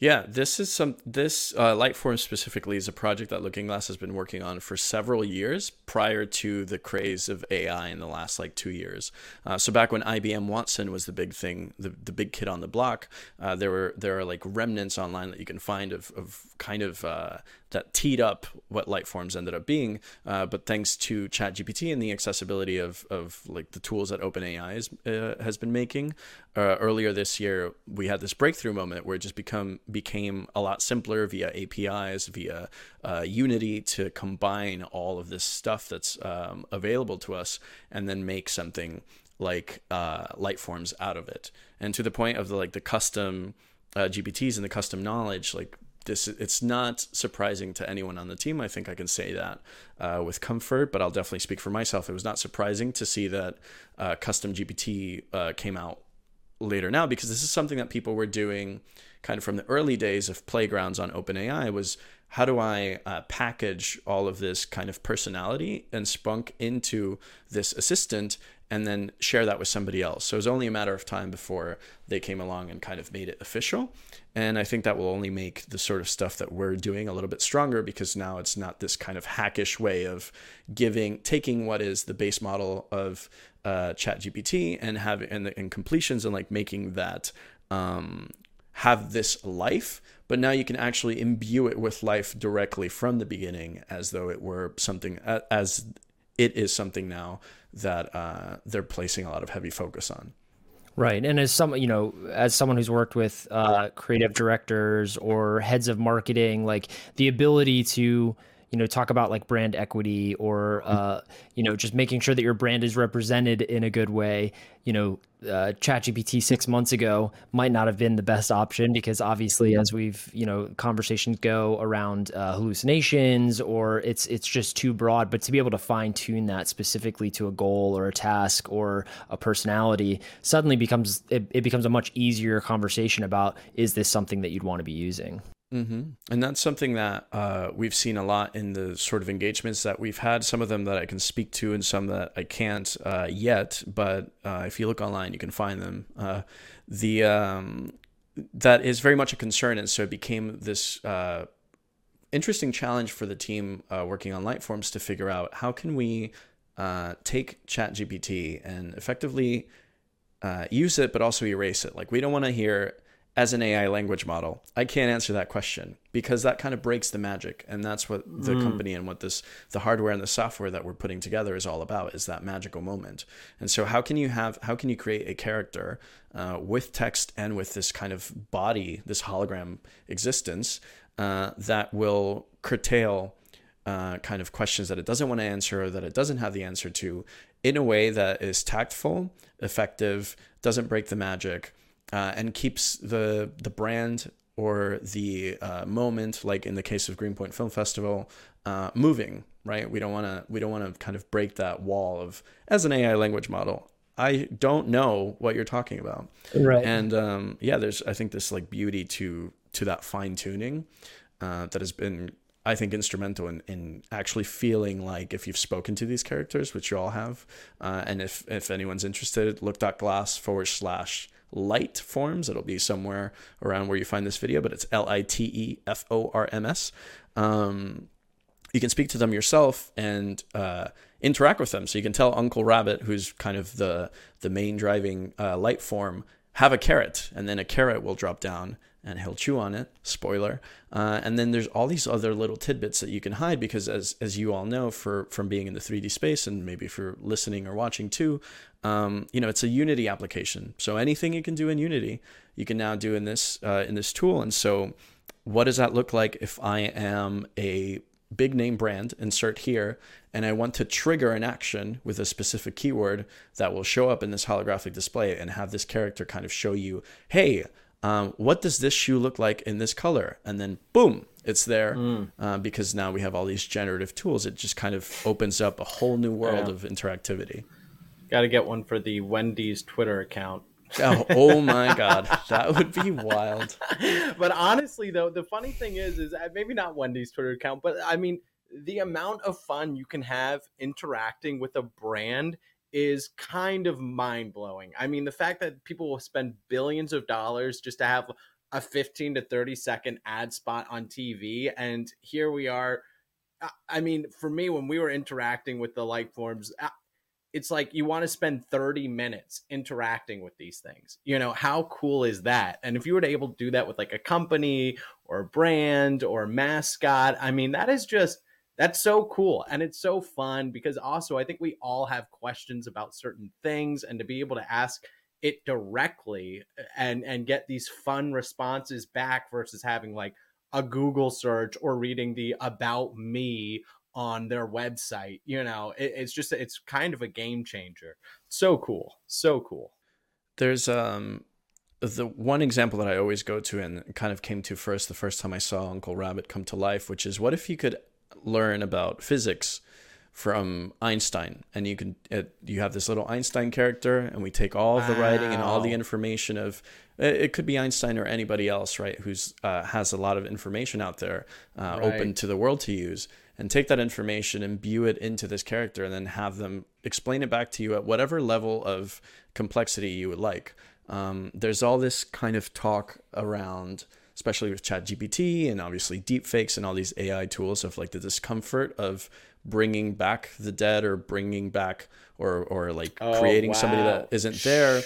A: Yeah, this is some this uh, Liteform specifically is a project that Looking Glass has been working on for several years prior to the craze of AI in the last like two years. Uh, so back when IBM Watson was the big thing, the, the big kid on the block, uh, there were there are like remnants online that you can find of of kind of uh, that teed up what Liteforms ended up being. Uh, but thanks to ChatGPT and the accessibility of, of like the tools that OpenAI is, uh, has been making, earlier this year we had this breakthrough moment where it just become became a lot simpler via APIs, via uh, Unity to combine all of this stuff that's um, available to us and then make something like uh, Liteforms out of it. And to the point of the like the custom uh, GPTs and the custom knowledge, like this it's not surprising to anyone on the team. I think I can say that uh, with comfort, but I'll definitely speak for myself. It was not surprising to see that uh, custom GPT uh, came out later now because this is something that people were doing kind of from the early days of playgrounds on OpenAI was how do I uh, package all of this kind of personality and spunk into this assistant and then share that with somebody else. So it was only a matter of time before they came along and kind of made it official. And I think that will only make the sort of stuff that we're doing a little bit stronger because now it's not this kind of hackish way of giving, taking what is the base model of uh, ChatGPT and having and, and completions and like making that um, have this life, but now you can actually imbue it with life directly from the beginning, as though it were something as it is something now that uh, they're placing a lot of heavy focus on.
D: Right, and as some, you know, as someone who's worked with uh, creative directors or heads of marketing, like the ability to you know talk about like brand equity or uh, you know just making sure that your brand is represented in a good way you know uh, ChatGPT six months ago might not have been the best option because obviously, as we've you know conversations go around uh, hallucinations or it's it's just too broad. But to be able to fine tune that specifically to a goal or a task or a personality suddenly becomes it, it becomes a much easier conversation about is this something that you'd want to be using.
A: Mm-hmm. And that's something that uh, we've seen a lot in the sort of engagements that we've had. Some of them that I can speak to, and some that I can't uh, yet. But uh, if you look online, you can find them. Uh, the um, that is very much a concern, and so it became this uh, interesting challenge for the team uh, working on Liteforms to figure out how can we take ChatGPT and effectively use it, but also erase it. Like we don't want to hear as an AI language model? I can't answer that question because that kind of breaks the magic. And that's what the mm. company and what this, the hardware and the software that we're putting together is all about is that magical moment. And so how can you have, how can you create a character uh, with text and with this kind of body, this hologram existence uh, that will curtail uh, kind of questions that it doesn't want to answer or that it doesn't have the answer to in a way that is tactful, effective, doesn't break the magic, uh, and keeps the the brand or the uh, moment, like in the case of Greenpoint Film Festival, uh, moving. Right, we don't want to we don't want to kind of break that wall of as an AI language model. I don't know what you're talking about.
D: Right.
A: And um, yeah, there's I think this like beauty to to that fine tuning uh, that has been I think instrumental in, in actually feeling like if you've spoken to these characters, which you all have, uh, and if if anyone's interested, look.glass forward slash light forms. It'll be somewhere around where you find this video, but it's L I T E F O R M S. Um, you can speak to them yourself and uh, interact with them. So you can tell Uncle Rabbit, who's kind of the the main driving uh, light form, have a carrot, and then a carrot will drop down and he'll chew on it. Spoiler. Uh, and then there's all these other little tidbits that you can hide because, as as you all know, for from being in the 3D space and maybe for listening or watching too, um, you know, it's a Unity application. So anything you can do in Unity, you can now do in this uh, in this tool. And so, what does that look like if I am a big name brand, insert here, and I want to trigger an action with a specific keyword that will show up in this holographic display and have this character kind of show you, hey, um, what does this shoe look like in this color? And then boom, it's there mm. uh, because now we have all these generative tools. It just kind of opens up a whole new world yeah. of interactivity.
C: Got to get one for the Wendy's Twitter account.
A: oh, oh my god, that would be wild.
C: But honestly, though, the funny thing is, is uh, maybe not Wendy's Twitter account, but I mean, the amount of fun you can have interacting with a brand is kind of mind blowing. I mean, the fact that people will spend billions of dollars just to have a 15 to 30 second ad spot on TV. And here we are. Uh, I mean, for me, when we were interacting with the like forms, uh, it's like you want to spend 30 minutes interacting with these things. You know, how cool is that? And if you were able to do that with like a company or a brand or a mascot, I mean, that is just that's so cool and it's so fun because also I think we all have questions about certain things and to be able to ask it directly and and get these fun responses back versus having like a Google search or reading the about me on their website. You know, it, it's just it's kind of a game changer. So cool, so cool.
A: There's um the one example that I always go to and kind of came to first the first time I saw Uncle Rabbit come to life, which is what if you could learn about physics from Einstein, and you can it, you have this little Einstein character, and we take all the wow. writing and all the information of it could be Einstein or anybody else, right? Who's uh, has a lot of information out there uh, right. open to the world to use, and take that information, and imbue it into this character, and then have them explain it back to you at whatever level of complexity you would like. Um, there's all this kind of talk around especially with ChatGPT and obviously deepfakes and all these AI tools of like the discomfort of bringing back the dead or bringing back or or like oh, creating wow. somebody that isn't there.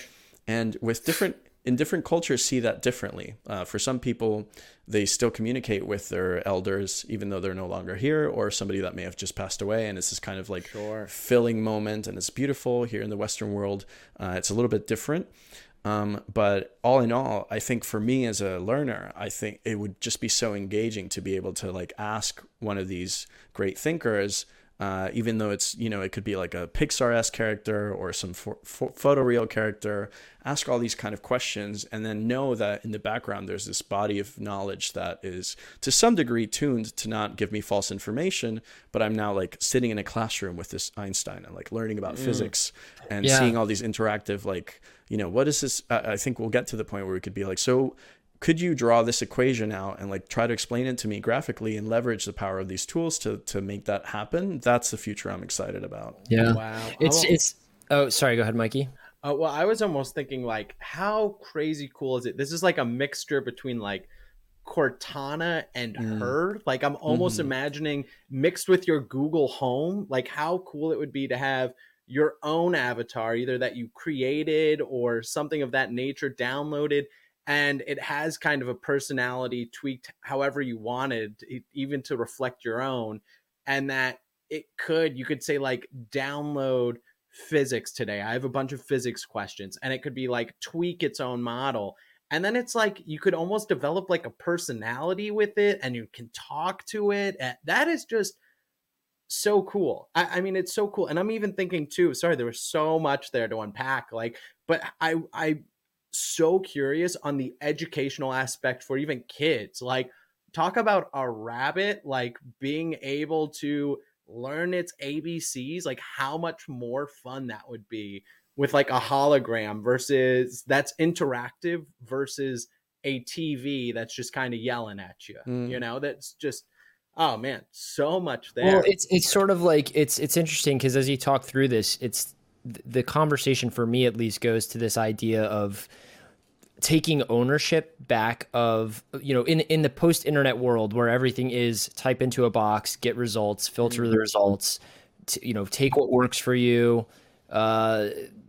A: And with different in different cultures see that differently. Uh, for some people, they still communicate with their elders even though they're no longer here, or somebody that may have just passed away, and it's this kind of like sure. filling moment, and it's beautiful. Here in the Western world, uh, it's a little bit different. Um, but all in all, I think for me as a learner, I think it would just be so engaging to be able to like ask one of these great thinkers, uh, even though it's you know it could be like a Pixar s character or some for, for photoreal character. Ask all these kind of questions, and then know that in the background there's this body of knowledge that is to some degree tuned to not give me false information. But I'm now like sitting in a classroom with this Einstein and like learning about mm. physics and yeah. seeing all these interactive like you know what is this i think we'll get to the point where we could be like so could you draw this equation out and like try to explain it to me graphically and leverage the power of these tools to to make that happen? That's the future i'm excited about.
D: Yeah. Wow. It's it's oh sorry go ahead mikey.
C: Uh, well i was almost thinking like how crazy cool is it? This is like a mixture between like cortana and mm. her. Like i'm almost mm-hmm. imagining mixed with your google home like how cool it would be to have your own avatar, either that you created or something of that nature downloaded. And it has kind of a personality tweaked however you wanted, even to reflect your own. And that it could, you could say, like, download physics today. I have a bunch of physics questions, and it could be like tweak its own model. And then it's like you could almost develop like a personality with it and you can talk to it. Eh, that is just so cool. I, I, mean, it's so cool. And I'm even thinking too, sorry, there was so much there to unpack. Like, but I I so curious on the educational aspect for even kids. Like, talk about a rabbit, like being able to learn its ABCs, like how much more fun that would be with like a hologram versus that's interactive versus a TV that's just kind of yelling at you. Mm. You know, that's just oh man, so much there.
D: Well, it's it's sort of like it's it's interesting because as you talk through this, it's the conversation for me at least goes to this idea of taking ownership back of you know in in the post internet world where everything is type into a box get results filter the mm-hmm. results to, you know take what works for you uh,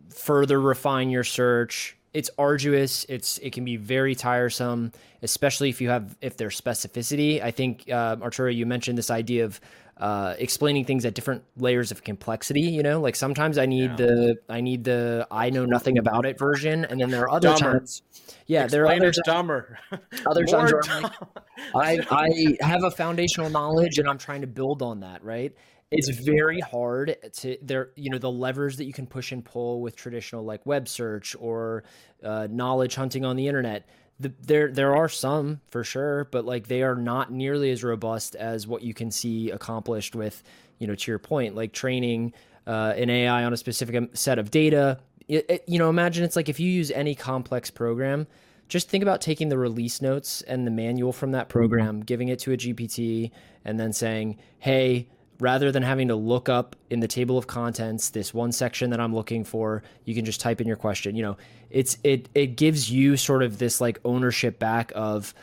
D: further refine your search it's arduous. It's it can be very tiresome, especially if you have if there's specificity. I think uh, Arturo, you mentioned this idea of uh, explaining things at different layers of complexity. You know, like sometimes I need yeah. the I need the I know nothing about it version, and then there are other dumber. times. Yeah, there are other times,
C: dumber.
D: Other times where like, I I have a foundational knowledge and I'm trying to build on that. Right it's very hard to there you know the levers that you can push and pull with traditional like web search or uh, knowledge hunting on the internet the, there there are some for sure but like they are not nearly as robust as what you can see accomplished with you know to your point like training uh, an ai on a specific um, set of data. It, it, you know imagine it's like if you use any complex program just think about taking the release notes and the manual from that program giving it to a gpt and then saying hey rather than having to look up in the table of contents this one section that I'm looking for, you can just type in your question. You know, it's it it gives you sort of this like ownership back of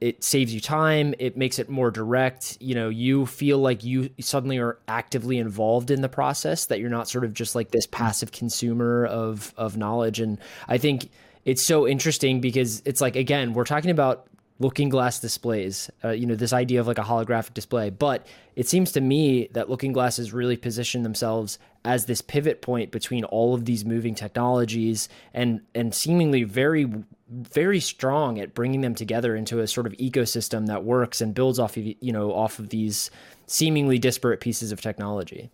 D: it saves you time it makes it more direct you know you feel like you suddenly are actively involved in the process that you're not sort of just like this passive consumer of of knowledge and i think it's so interesting because it's like again we're talking about looking glass displays uh, you know this idea of like a holographic display. But it seems to me that looking glass has really positioned themselves as this pivot point between all of these moving technologies and and seemingly very very strong at bringing them together into a sort of ecosystem that works and builds off of you know off of these seemingly disparate pieces of technology.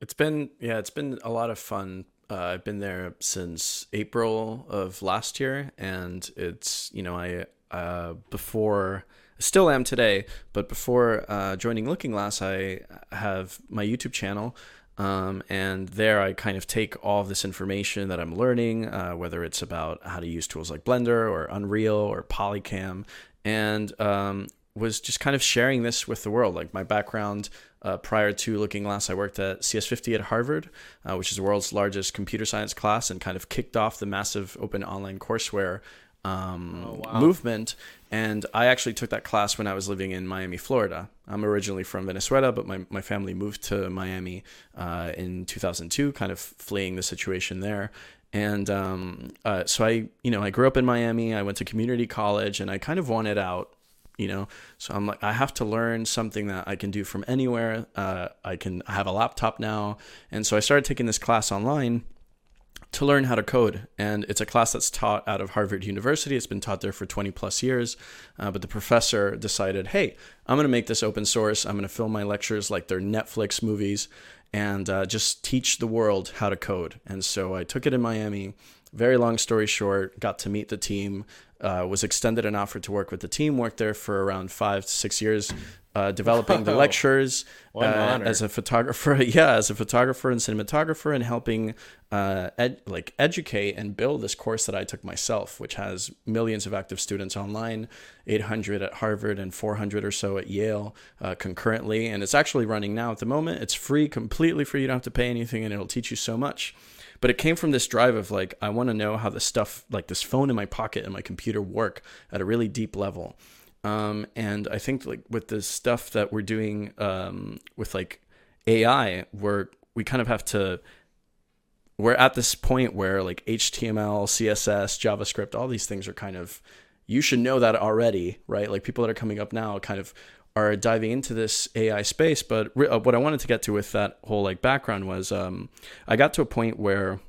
A: It's been yeah it's been a lot of fun uh, I've been there since April of last year, and it's you know I uh, before still am today, but before uh, joining Looking Glass, I have my YouTube channel. Um, and there, I kind of take all of this information that I'm learning, uh, whether it's about how to use tools like Blender or Unreal or Polycam, and um, was just kind of sharing this with the world. Like my background uh, prior to Looking Glass, I worked at CS50 at Harvard, uh, which is the world's largest computer science class, and kind of kicked off the massive open online courseware um, oh, wow. movement. And I actually took that class when I was living in Miami, Florida. I'm originally from Venezuela, but my, my family moved to Miami uh, in 2002, kind of fleeing the situation there. And um, uh, so I, you know, I grew up in Miami. I went to community college, and I kind of wanted out you know? So i'm like i have to learn something that i can do from anywhere. Uh, i can I have a laptop now. And so i started taking this class online to learn how to code. And it's a class that's taught out of harvard university. It's been taught there for 20 plus years. Uh, but the professor decided hey i'm going to make this open source. I'm going to film my lectures like they're netflix movies and uh, just teach the world how to code. And so i took it in miami. Very long story short, got to meet the team, uh, was extended an offer to work with the team, worked there for around five to six years, uh, developing the lectures uh, as a photographer. Yeah, as a photographer and cinematographer, and helping uh, ed- like educate and build this course that I took myself, which has millions of active students online, 800 at Harvard and 400 or so at Yale uh, concurrently, and it's actually running now at the moment. It's free, completely free. You don't have to pay anything, and it'll teach you so much but it came from this drive of like i want to know how the stuff like this phone in my pocket and my computer work at a really deep level. Um, and i think like with the stuff that we're doing um, with like ai we're we kind of have to we're at this point where like html css javascript all these things are kind of you should know that already right? Like people that are coming up now kind of are diving into this AI space. But re- uh, what I wanted to get to with that whole like background was um, I got to a point where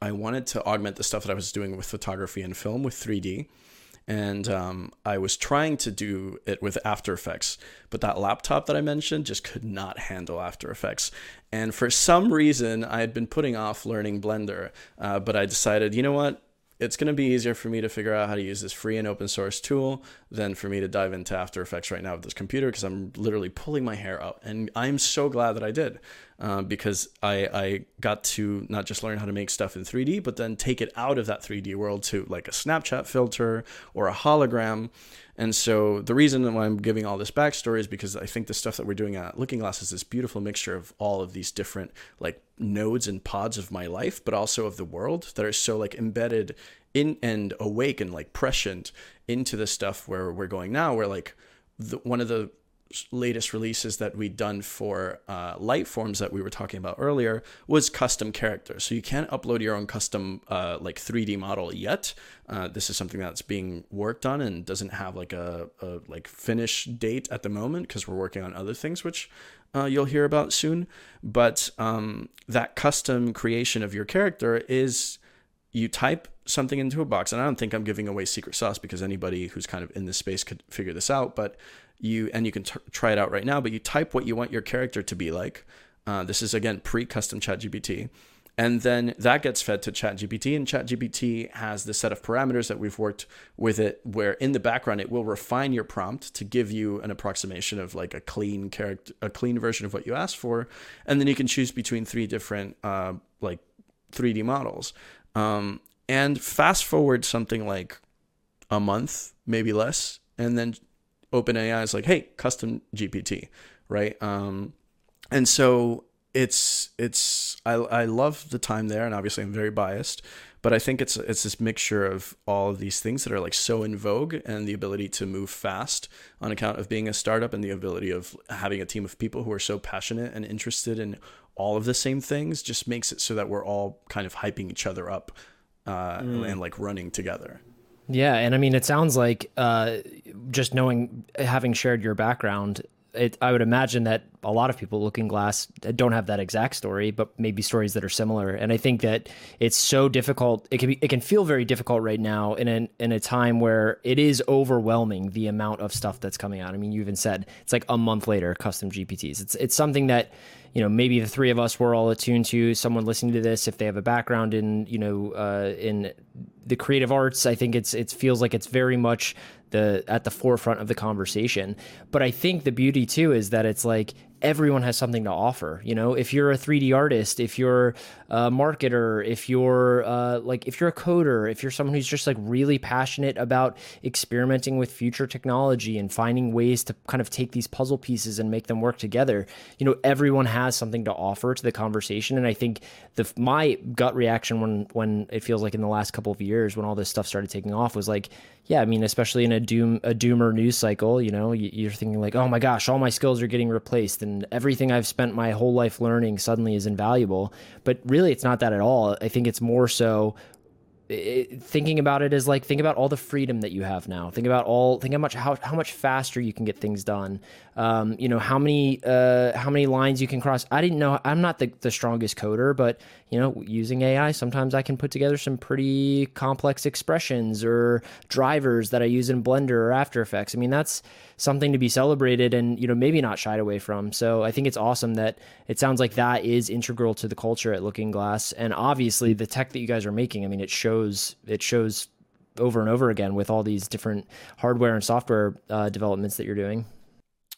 A: I wanted to augment the stuff that I was doing with photography and film with 3D. And um, I was trying to do it with After Effects, but that laptop that I mentioned just could not handle After Effects. And for some reason, I had been putting off learning Blender, uh, but I decided, you know what? It's going to be easier for me to figure out how to use this free and open source tool than for me to dive into After Effects right now with this computer because I'm literally pulling my hair out. And I'm so glad that I did uh, because I, I got to not just learn how to make stuff in 3D, but then take it out of that 3D world to like a Snapchat filter or a hologram. And so the reason why I'm giving all this backstory is because I think the stuff that we're doing at Looking Glass is this beautiful mixture of all of these different like nodes and pods of my life, but also of the world that are so like embedded in and awake and like prescient into the stuff where we're going now. Where like the, one of the latest releases that we'd done for uh, Liteforms that we were talking about earlier was custom characters. So you can't upload your own custom uh, like 3D model yet. Uh, this is something that's being worked on and doesn't have like a, a like finish date at the moment because we're working on other things, which uh, you'll hear about soon. But um, that custom creation of your character is you type something into a box, and I don't think I'm giving away secret sauce because anybody who's kind of in this space could figure this out, but you and you can t- try it out right now but you type what you want your character to be like uh, this is again pre-custom ChatGPT, and then that gets fed to ChatGPT, and ChatGPT has the set of parameters that we've worked with it, where in the background it will refine your prompt to give you an approximation of like a clean character, a clean version of what you asked for, and then you can choose between three different uh, like 3D models. Um, and fast forward something like a month, maybe less, and then OpenAI is like, hey, custom GPT. right? Um, and so it's it's I I love the time there, and obviously I'm very biased, but I think it's it's this mixture of all of these things that are like so in vogue, and the ability to move fast on account of being a startup, and the ability of having a team of people who are so passionate and interested in all of the same things, just makes it so that we're all kind of hyping each other up uh, mm. and like running together.
D: Yeah, and I mean, it sounds like uh, just knowing, having shared your background, it, I would imagine that a lot of people looking glass don't have that exact story, but maybe stories that are similar. And I think that it's so difficult. It can be, it can feel very difficult right now in an in a time where it is overwhelming the amount of stuff that's coming out. I mean, you even said it's like a month later, custom GPTs. It's it's something that you know maybe the three of us were all attuned to. Someone listening to this, if they have a background in you know uh, in the creative arts, I think it's it feels like it's very much the at the forefront of the conversation. But I think the beauty too is that it's like everyone has something to offer. You know, if you're a 3D artist, if you're a marketer, if you're uh, like if you're a coder, if you're someone who's just like really passionate about experimenting with future technology and finding ways to kind of take these puzzle pieces and make them work together, you know, everyone has something to offer to the conversation. And I think the my gut reaction when when it feels like in the last couple of years when all this stuff started taking off was like, yeah, I mean, especially in a doom a doomer news cycle, you know, you're thinking like, oh my gosh, all my skills are getting replaced and everything I've spent my whole life learning suddenly is invaluable. But really, it's not that at all. I think it's more so it, thinking about it is like think about all the freedom that you have now. Think about all think how much how, how much faster you can get things done. Um, you know how many uh, how many lines you can cross. I didn't know. I'm not the, the strongest coder, but you know using AI sometimes I can put together some pretty complex expressions or drivers that I use in Blender or After Effects. I mean that's something to be celebrated and you know maybe not shied away from. So I think it's awesome that it sounds like that is integral to the culture at Looking Glass, and obviously the tech that you guys are making. I mean, it shows it shows over and over again with all these different hardware and software uh, developments that you're doing.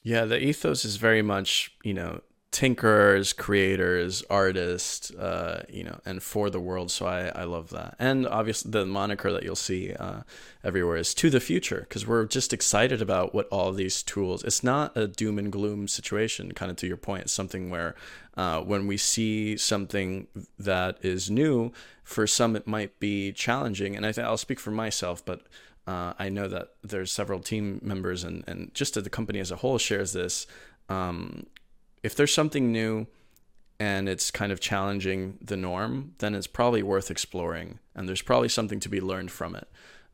A: Yeah, the ethos is very much you know tinkerers, creators, artists, uh, you know, and for the world. So I, I love that. And obviously, the moniker that you'll see uh, everywhere is to the future because we're just excited about what all these tools. It's not a doom and gloom situation. Kind of to your point, it's something where uh, when we see something that is new, for some it might be challenging. And I think I'll speak for myself, but. Uh, I know that there's several team members and, and just the company as a whole shares this. Um, if there's something new and it's kind of challenging the norm, then it's probably worth exploring, and there's probably something to be learned from it.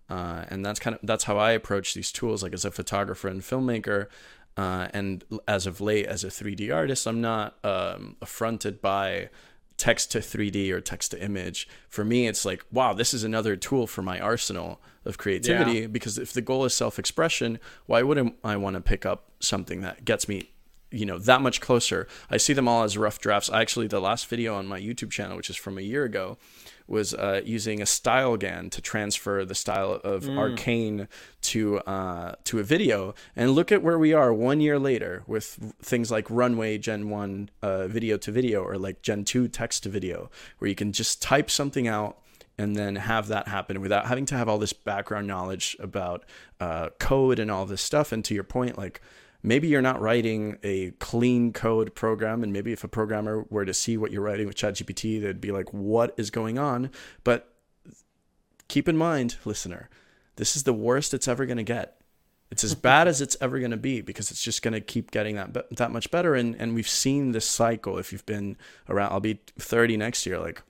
A: Uh, and that's kind of that's how I approach these tools. Like as a photographer and filmmaker, uh, and as of late as a 3D artist, I'm not um, affronted by text to 3D or text to image. For me, it's like, wow, this is another tool for my arsenal of creativity. Yeah. Because if the goal is self expression, why wouldn't I want to pick up something that gets me you know that much closer i see them all as rough drafts i actually the last video on my youtube channel which is from a year ago was uh, using a StyleGAN to transfer the style of mm. arcane to uh, to a video and look at where we are one year later with things like runway gen 1 uh, video to video or like gen 2 text to video where you can just type something out and then have that happen without having to have all this background knowledge about uh, code and all this stuff and to your point like maybe you're not writing a clean code program and maybe if a programmer were to see what you're writing with ChatGPT they'd be like what is going on? But keep in mind listener this is the worst it's ever going to get. It's as bad as it's ever going to be because it's just going to keep getting that that much better and and we've seen this cycle. If you've been around I'll be 30 next year like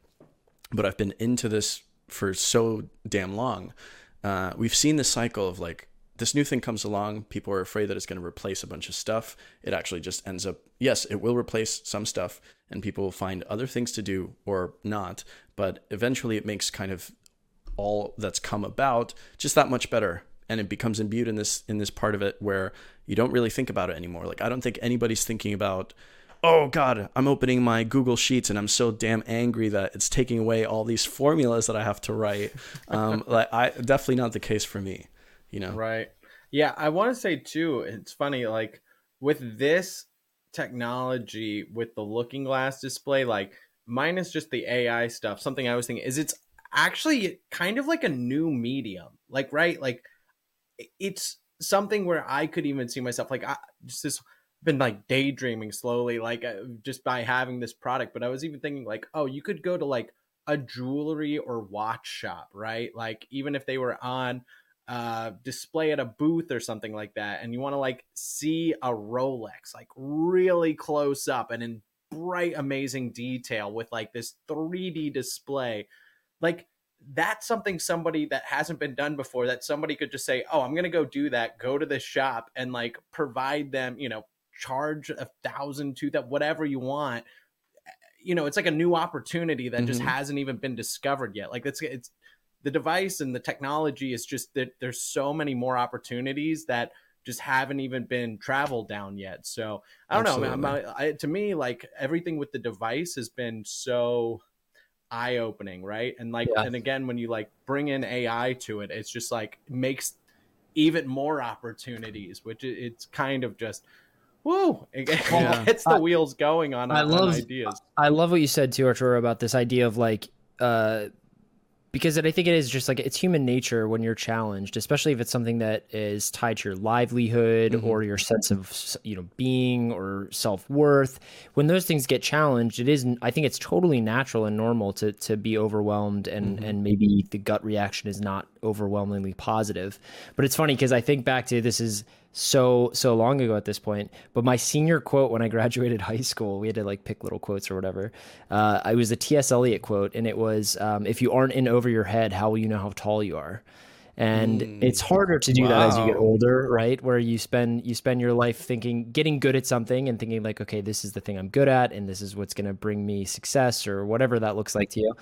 A: but I've been into this for so damn long. Uh, we've seen the cycle of like this new thing comes along, people are afraid that it's going to replace a bunch of stuff. It actually just ends up, yes, it will replace some stuff, and people will find other things to do or not. But eventually, it makes kind of all that's come about just that much better, and it becomes imbued in this in this part of it where you don't really think about it anymore. Like I don't think anybody's thinking about. Oh God, I'm opening my Google Sheets and I'm so damn angry that it's taking away all these formulas that I have to write. Um, like I definitely not the case for me you know
C: right yeah i want to say too it's funny like with this technology with the looking glass display like minus just the ai stuff something i was thinking is it's actually kind of like a new medium like right like it's something where i could even see myself like I, just this been like daydreaming slowly, like uh, just by having this product. But I was even thinking like, oh, you could go to like a jewelry or watch shop, right? Like even if they were on uh display at a booth or something like that and you want to like see a Rolex like really close up and in bright amazing detail with like this 3D display like that's something somebody that hasn't been done before that somebody could just say oh i'm gonna go do that go to this shop and like provide them you know charge a thousand two that whatever you want you know it's like a new opportunity that mm-hmm. just hasn't even been discovered yet like it's it's the device and the technology is just that there's so many more opportunities that just haven't even been traveled down yet so i don't Absolutely. know I, I, to me like everything with the device has been so eye opening, right? And like, yeah. and again, when you like bring in AI to it, it's just like makes even more opportunities, which it's kind of just whoa, it yeah. gets the wheels going on, I on love, ideas.
D: I love what you said too, Arturo, about this idea of like uh because I think it is just like it's human nature when you're challenged, especially if it's something that is tied to your livelihood mm-hmm. or your sense of you know being or self worth. When those things get challenged, it is I think it's totally natural and normal to to be overwhelmed and mm-hmm. and maybe the gut reaction is not overwhelmingly positive. But it's funny because I think back to this is so so long ago at this point. But my senior quote when I graduated high school, we had to like pick little quotes or whatever. Uh, I was a T.S. Eliot quote, and it was, um, "If you aren't in over your head, how will you know how tall you are?" and mm. it's harder to do wow. that as you get older right where you spend you spend your life thinking getting good at something and thinking like okay this is the thing i'm good at and this is what's going to bring me success or whatever that looks like to you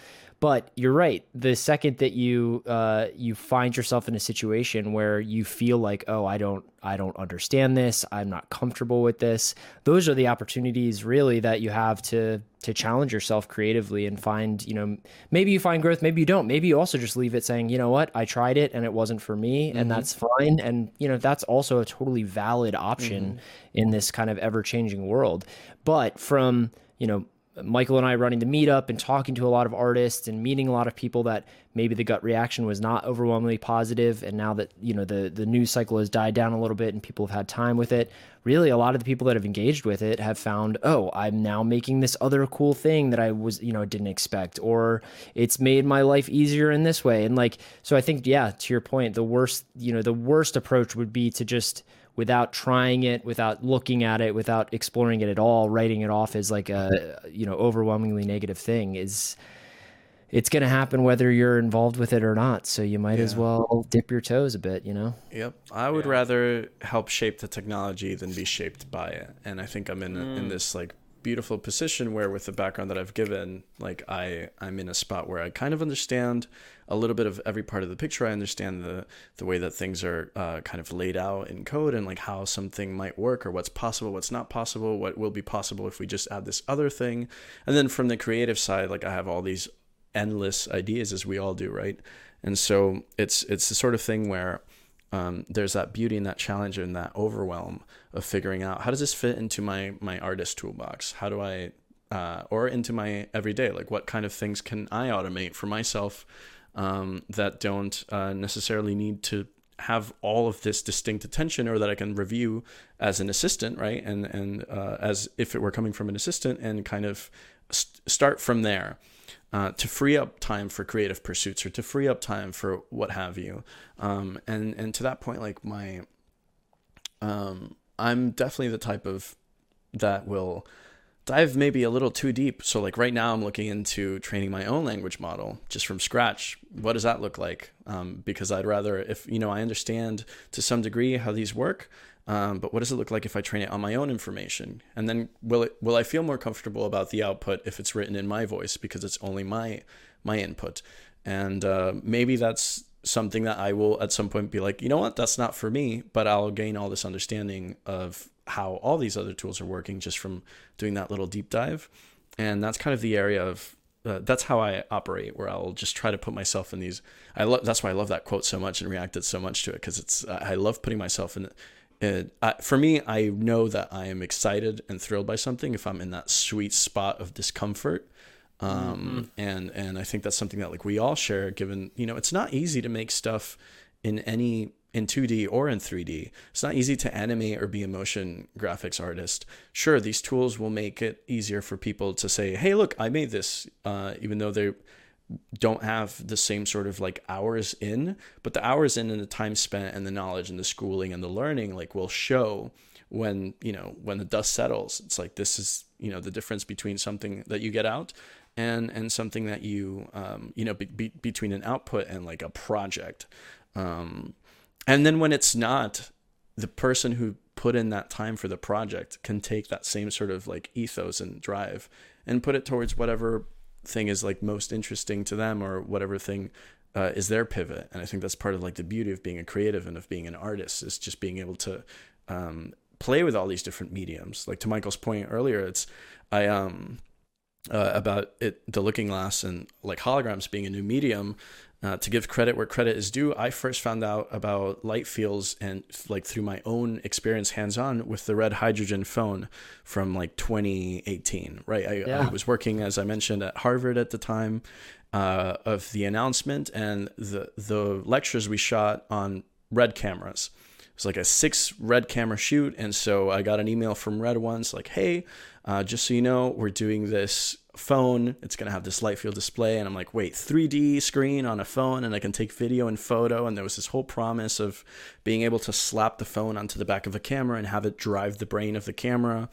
D: but you're right. The second that you uh, you find yourself in a situation where you feel like oh i don't i don't understand this. I'm not comfortable with this. Those are the opportunities really that you have to to challenge yourself creatively and find you know maybe you find growth maybe you don't. Maybe you also just leave it saying you know what? I tried it and it wasn't for me mm-hmm. and that's fine. And you know that's also a totally valid option mm-hmm. in this kind of ever changing world. But from you know Michael and I running the meetup and talking to a lot of artists and meeting a lot of people that maybe the gut reaction was not overwhelmingly positive. And now that you know the the news cycle has died down a little bit and people have had time with it really a lot of the people that have engaged with it have found oh I'm now making this other cool thing that I was you know didn't expect or it's made my life easier in this way. And like so I think yeah to your point the worst you know the worst approach would be to just without trying it, without looking at it, without exploring it at all, writing it off as like a you know overwhelmingly negative thing is it's going to happen whether you're involved with it or not. So you might yeah. as well dip your toes a bit, you know?
A: Yep. I would yeah. rather help shape the technology than be shaped by it. And I think I'm in mm. in this like beautiful position where with the background that I've given, like I I'm in a spot where I kind of understand a little bit of every part of the picture. I understand the the way that things are uh, kind of laid out in code and like how something might work or what's possible, what's not possible, what will be possible if we just add this other thing. And then from the creative side, like I have all these endless ideas as we all do, right? And so it's it's the sort of thing where um, there's that beauty and that challenge and that overwhelm of figuring out how does this fit into my my artist toolbox? How do I uh, or into my everyday? Like what kind of things can I automate for myself um, that don't uh, necessarily need to have all of this distinct attention or that I can review as an assistant, right? And and uh, as if it were coming from an assistant and kind of st- start from there uh, to free up time for creative pursuits or to free up time for what have you. Um, and and to that point, like my, um, I'm definitely the type of that will dive maybe a little too deep. So like right now, I'm looking into training my own language model just from scratch. What does that look like? Um, because I'd rather, if you know, I understand to some degree how these work. Um, but what does it look like if I train it on my own information? And then will it will I feel more comfortable about the output if it's written in my voice because it's only my my input? And uh, maybe that's something that I will at some point be like, you know what, that's not for me. But I'll gain all this understanding of how all these other tools are working just from doing that little deep dive. And that's kind of the area of uh, that's how I operate, where I'll just try to put myself in these. I love that's why I love that quote so much and reacted so much to it because it's I love putting myself in it, uh, for me, I know that I am excited and thrilled by something if I'm in that sweet spot of discomfort. Um, mm-hmm. and, and I think that's something that like we all share given, you know, it's not easy to make stuff in any in 2D or in 3D. It's not easy to animate or be a motion graphics artist. Sure, these tools will make it easier for people to say, "Hey, look, I made this," uh, even though they don't have the same sort of like hours in, but the hours in and the time spent and the knowledge and the schooling and the learning like will show when you know when the dust settles. It's like this is you know the difference between something that you get out and and something that you um, you know be, be, between an output and like a project. Um, and then when it's not, the person who put in that time for the project can take that same sort of like ethos and drive and put it towards whatever thing is like most interesting to them or whatever thing uh, is their pivot. And i think that's part of like the beauty of being a creative and of being an artist is just being able to um, play with all these different mediums. Like to michael's point earlier it's i um uh, about it the looking glass and like holograms being a new medium uh, to give credit where credit is due, I first found out about light fields and like through my own experience hands on with the red hydrogen phone from like 2018. Right, I, yeah. I was working as I mentioned at Harvard at the time uh, of the announcement and the the lectures we shot on red cameras. It was like a six red camera shoot, and so I got an email from Red once like, "Hey, uh, just so you know, we're doing this phone. It's going to have this light field display. And I'm like, wait, 3D screen on a phone and I can take video and photo. And there was this whole promise of being able to slap the phone onto the back of a camera and have it drive the brain of the camera.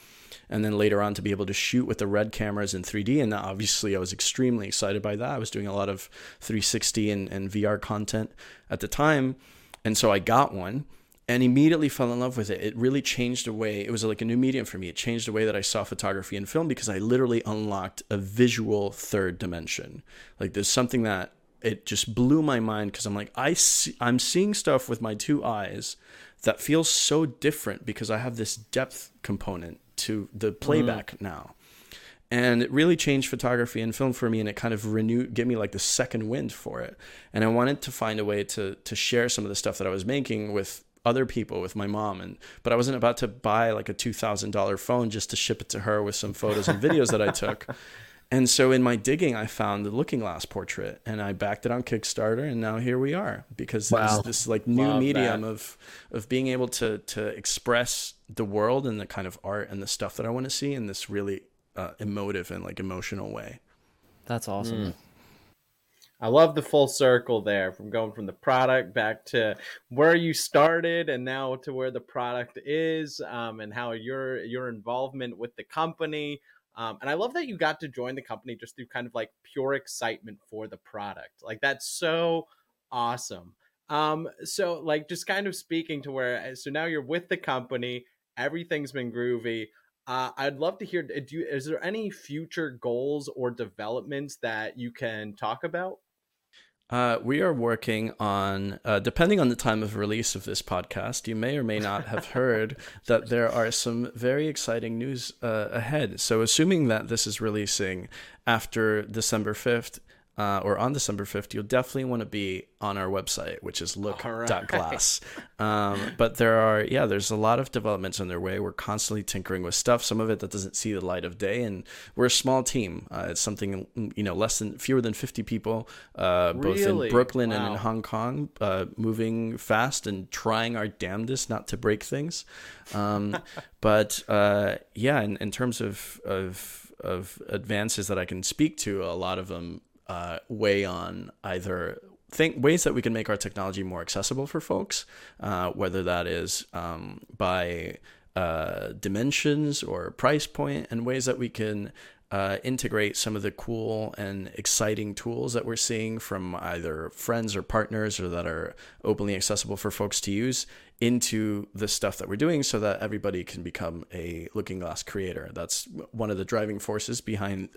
A: And then later on to be able to shoot with the red cameras in 3D. And obviously, I was extremely excited by that. I was doing a lot of 360 and, and VR content at the time. And so I got one and immediately fell in love with it. It really changed the way it was like a new medium for me. It changed the way that I saw photography and film because I literally unlocked a visual third dimension. Like there's something that it just blew my mind because I'm like I see, I'm seeing stuff with my two eyes that feels so different because I have this depth component to the playback mm. now. And it really changed photography and film for me, and it kind of renewed, gave me like the second wind for it. And I wanted to find a way to to share some of the stuff that I was making with other people with my mom and but I wasn't about to buy like a $2000 phone just to ship it to her with some photos and videos that I took. And so in my digging I found the Looking Glass portrait and I backed it on Kickstarter and now here we are because wow. there's this like new Love medium that. of of being able to to express the world and the kind of art and the stuff that I want to see in this really uh, emotive and like emotional way.
D: That's awesome. Mm.
C: I love the full circle there from going from the product back to where you started and now to where the product is um, and how your your involvement with the company. Um, and I love that you got to join the company just through kind of like pure excitement for the product. Like that's so awesome. Um, so like just kind of speaking to where so now you're with the company, everything's been groovy. Uh, I'd love to hear. Do you, is there any future goals or developments that you can talk about?
A: Uh, we are working on, uh, depending on the time of release of this podcast, you may or may not have heard that there are some very exciting news uh, ahead. So, assuming that this is releasing after December 5th, uh, or on December 5th, you'll definitely want to be on our website, which is look.glass. Right. Um, but there are, yeah, there's a lot of developments on their way. We're constantly tinkering with stuff, some of it that doesn't see the light of day. And we're a small team. Uh, it's something, you know, less than, fewer than 50 people, uh, both in Brooklyn wow. and in Hong Kong, uh, moving fast and trying our damnedest not to break things. Um, but uh, yeah, in, in terms of, of, of advances that I can speak to, a lot of them uh, weigh on either think ways that we can make our technology more accessible for folks, uh, whether that is um, by uh, dimensions or price point, and ways that we can uh, integrate some of the cool and exciting tools that we're seeing from either friends or partners or that are openly accessible for folks to use into the stuff that we're doing so that everybody can become a looking glass creator. That's one of the driving forces behind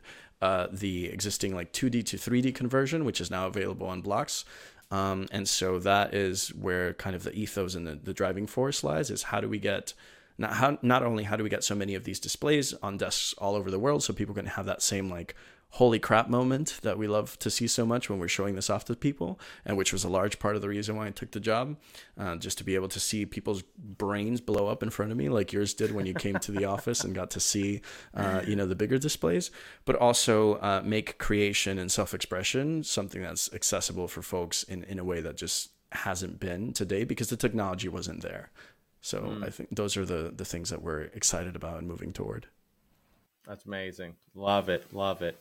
A: uh, the existing like 2D to 3D conversion, which is now available on blocks. Um, and so that is where kind of the ethos and the, the driving force lies is how do we get not how not only how do we get so many of these displays on desks all over the world so people can have that same like holy crap moment that we love to see so much when we're showing this off to people, and which was a large part of the reason why I took the job, uh, just to be able to see people's brains blow up in front of me, like yours did when you came to the office and got to see, uh, you know, the bigger displays, but also uh, make creation and self-expression something that's accessible for folks in in a way that just hasn't been today because the technology wasn't there. So
C: Mm.
A: I think those are the the things that we're excited about and moving toward.
C: That's amazing. Love it. Love it.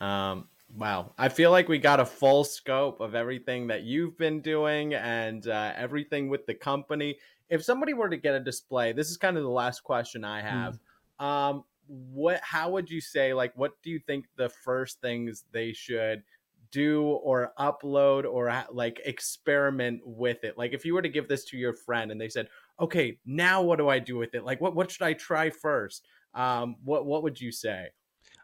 C: Um, wow. I feel like we got a full scope of everything that you've been doing and uh, everything with the company. If somebody were to get a display, this is kind of the last question I have. Um, what? How would you say? Like, what do you think the first things they should do or upload or like experiment with it? Like, if you were to give this to your friend and they said, "Okay, now what do I do with it? Like, what what should I try first? um, what what would you say?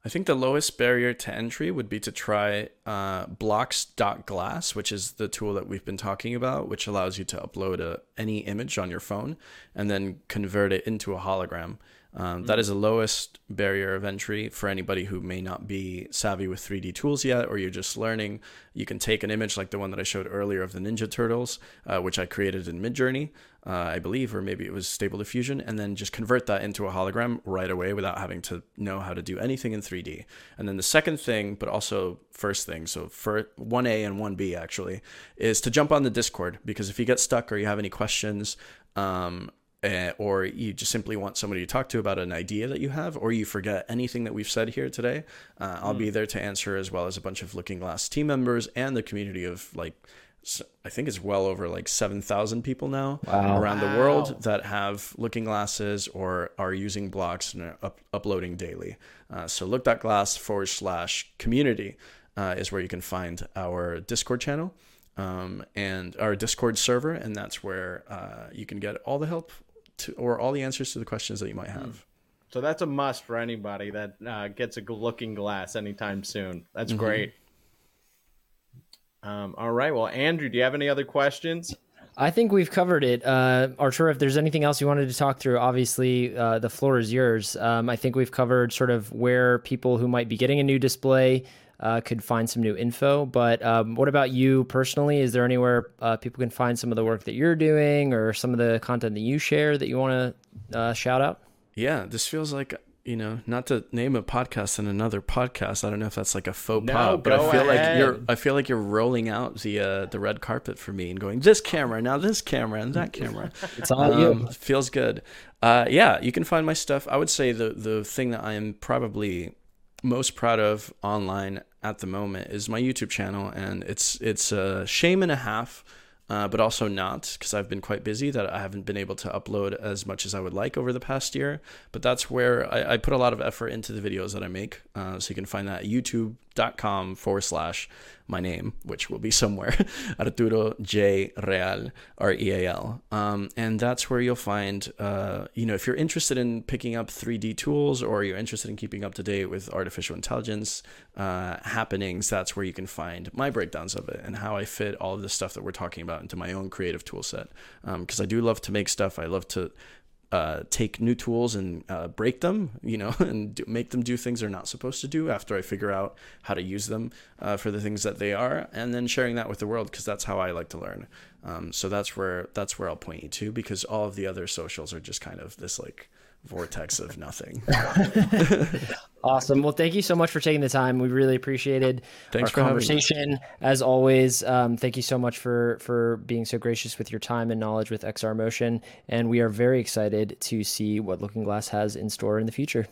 A: I think the lowest barrier to entry would be to try uh, blocks.glass, which is the tool that we've been talking about, which allows you to upload a, any image on your phone and then convert it into a hologram. Um, That is the lowest barrier of entry for anybody who may not be savvy with 3D tools yet, or you're just learning. You can take an image like the one that I showed earlier of the Ninja Turtles, uh, which I created in Midjourney, uh, I believe, or maybe it was Stable Diffusion, and then just convert that into a hologram right away without having to know how to do anything in 3D. And then the second thing, but also first thing, so for 1A and 1B actually, is to jump on the Discord because if you get stuck or you have any questions, um, uh, or you just simply want somebody to talk to about an idea that you have, or you forget anything that we've said here today, uh, I'll be there to answer as well as a bunch of Looking Glass team members and the community of like, I think it's well over like 7,000 people now
D: Wow.
A: around the
C: Wow.
A: world that have Looking Glasses or are using blocks and are up- uploading daily. Uh, so look.glass forward slash community uh, is where you can find our Discord channel um, and our Discord server, and that's where uh, you can get all the help to, or all the answers to the questions that you might have.
C: So that's a must for anybody that uh, gets a looking glass anytime soon. That's great. Um, all right. Well, Andrew, do you have any other questions?
D: I think we've covered it. Uh, Arturo, if there's anything else you wanted to talk through, obviously uh, the floor is yours. Um, I think we've covered sort of where people who might be getting a new display uh, could find some new info. But um, what about you personally? Is there anywhere uh, people can find some of the work that you're doing or some of the content that you share that you want to uh, shout out?
A: Yeah, this feels like you know, not to name a podcast in another podcast. I don't know if that's like a faux
C: No,
A: pas, but I
C: go
A: feel like you're I feel like you're rolling out the uh, the red carpet for me and going this camera now this camera and that camera.
D: It's all you.
A: Um, feels good. Uh, yeah, you can find my stuff. I would say the the thing that I am probably most proud of online at the moment is my YouTube channel, and it's it's a shame and a half, uh, but also not because I've been quite busy that I haven't been able to upload as much as I would like over the past year. But that's where I, I put a lot of effort into the videos that I make. Uh, so you can find that at youtube.com forward slash my name, which will be somewhere, Arturo J Real, R E A L. Um, and that's where you'll find, uh, you know, if you're interested in picking up 3D tools or you're interested in keeping up to date with artificial intelligence uh, happenings, that's where you can find my breakdowns of it and how I fit all of the stuff that we're talking about into my own creative tool set. Because I do love to make stuff. I love to uh, take new tools and uh, break them, you know, and do, make them do things they're not supposed to do after I figure out how to use them uh, for the things that they are, and then sharing that with the world because that's how I like to learn. Um, so that's where that's where I'll point you to because all of the other socials are just kind of this like vortex of nothing.
D: Awesome. Well, thank you so much for taking the time. We really appreciated
A: Thanks
D: our
A: for
D: conversation. As always, um, thank you so much for for being so gracious with your time and knowledge with XR Motion. And we are very excited to see what Looking Glass has in store in the future.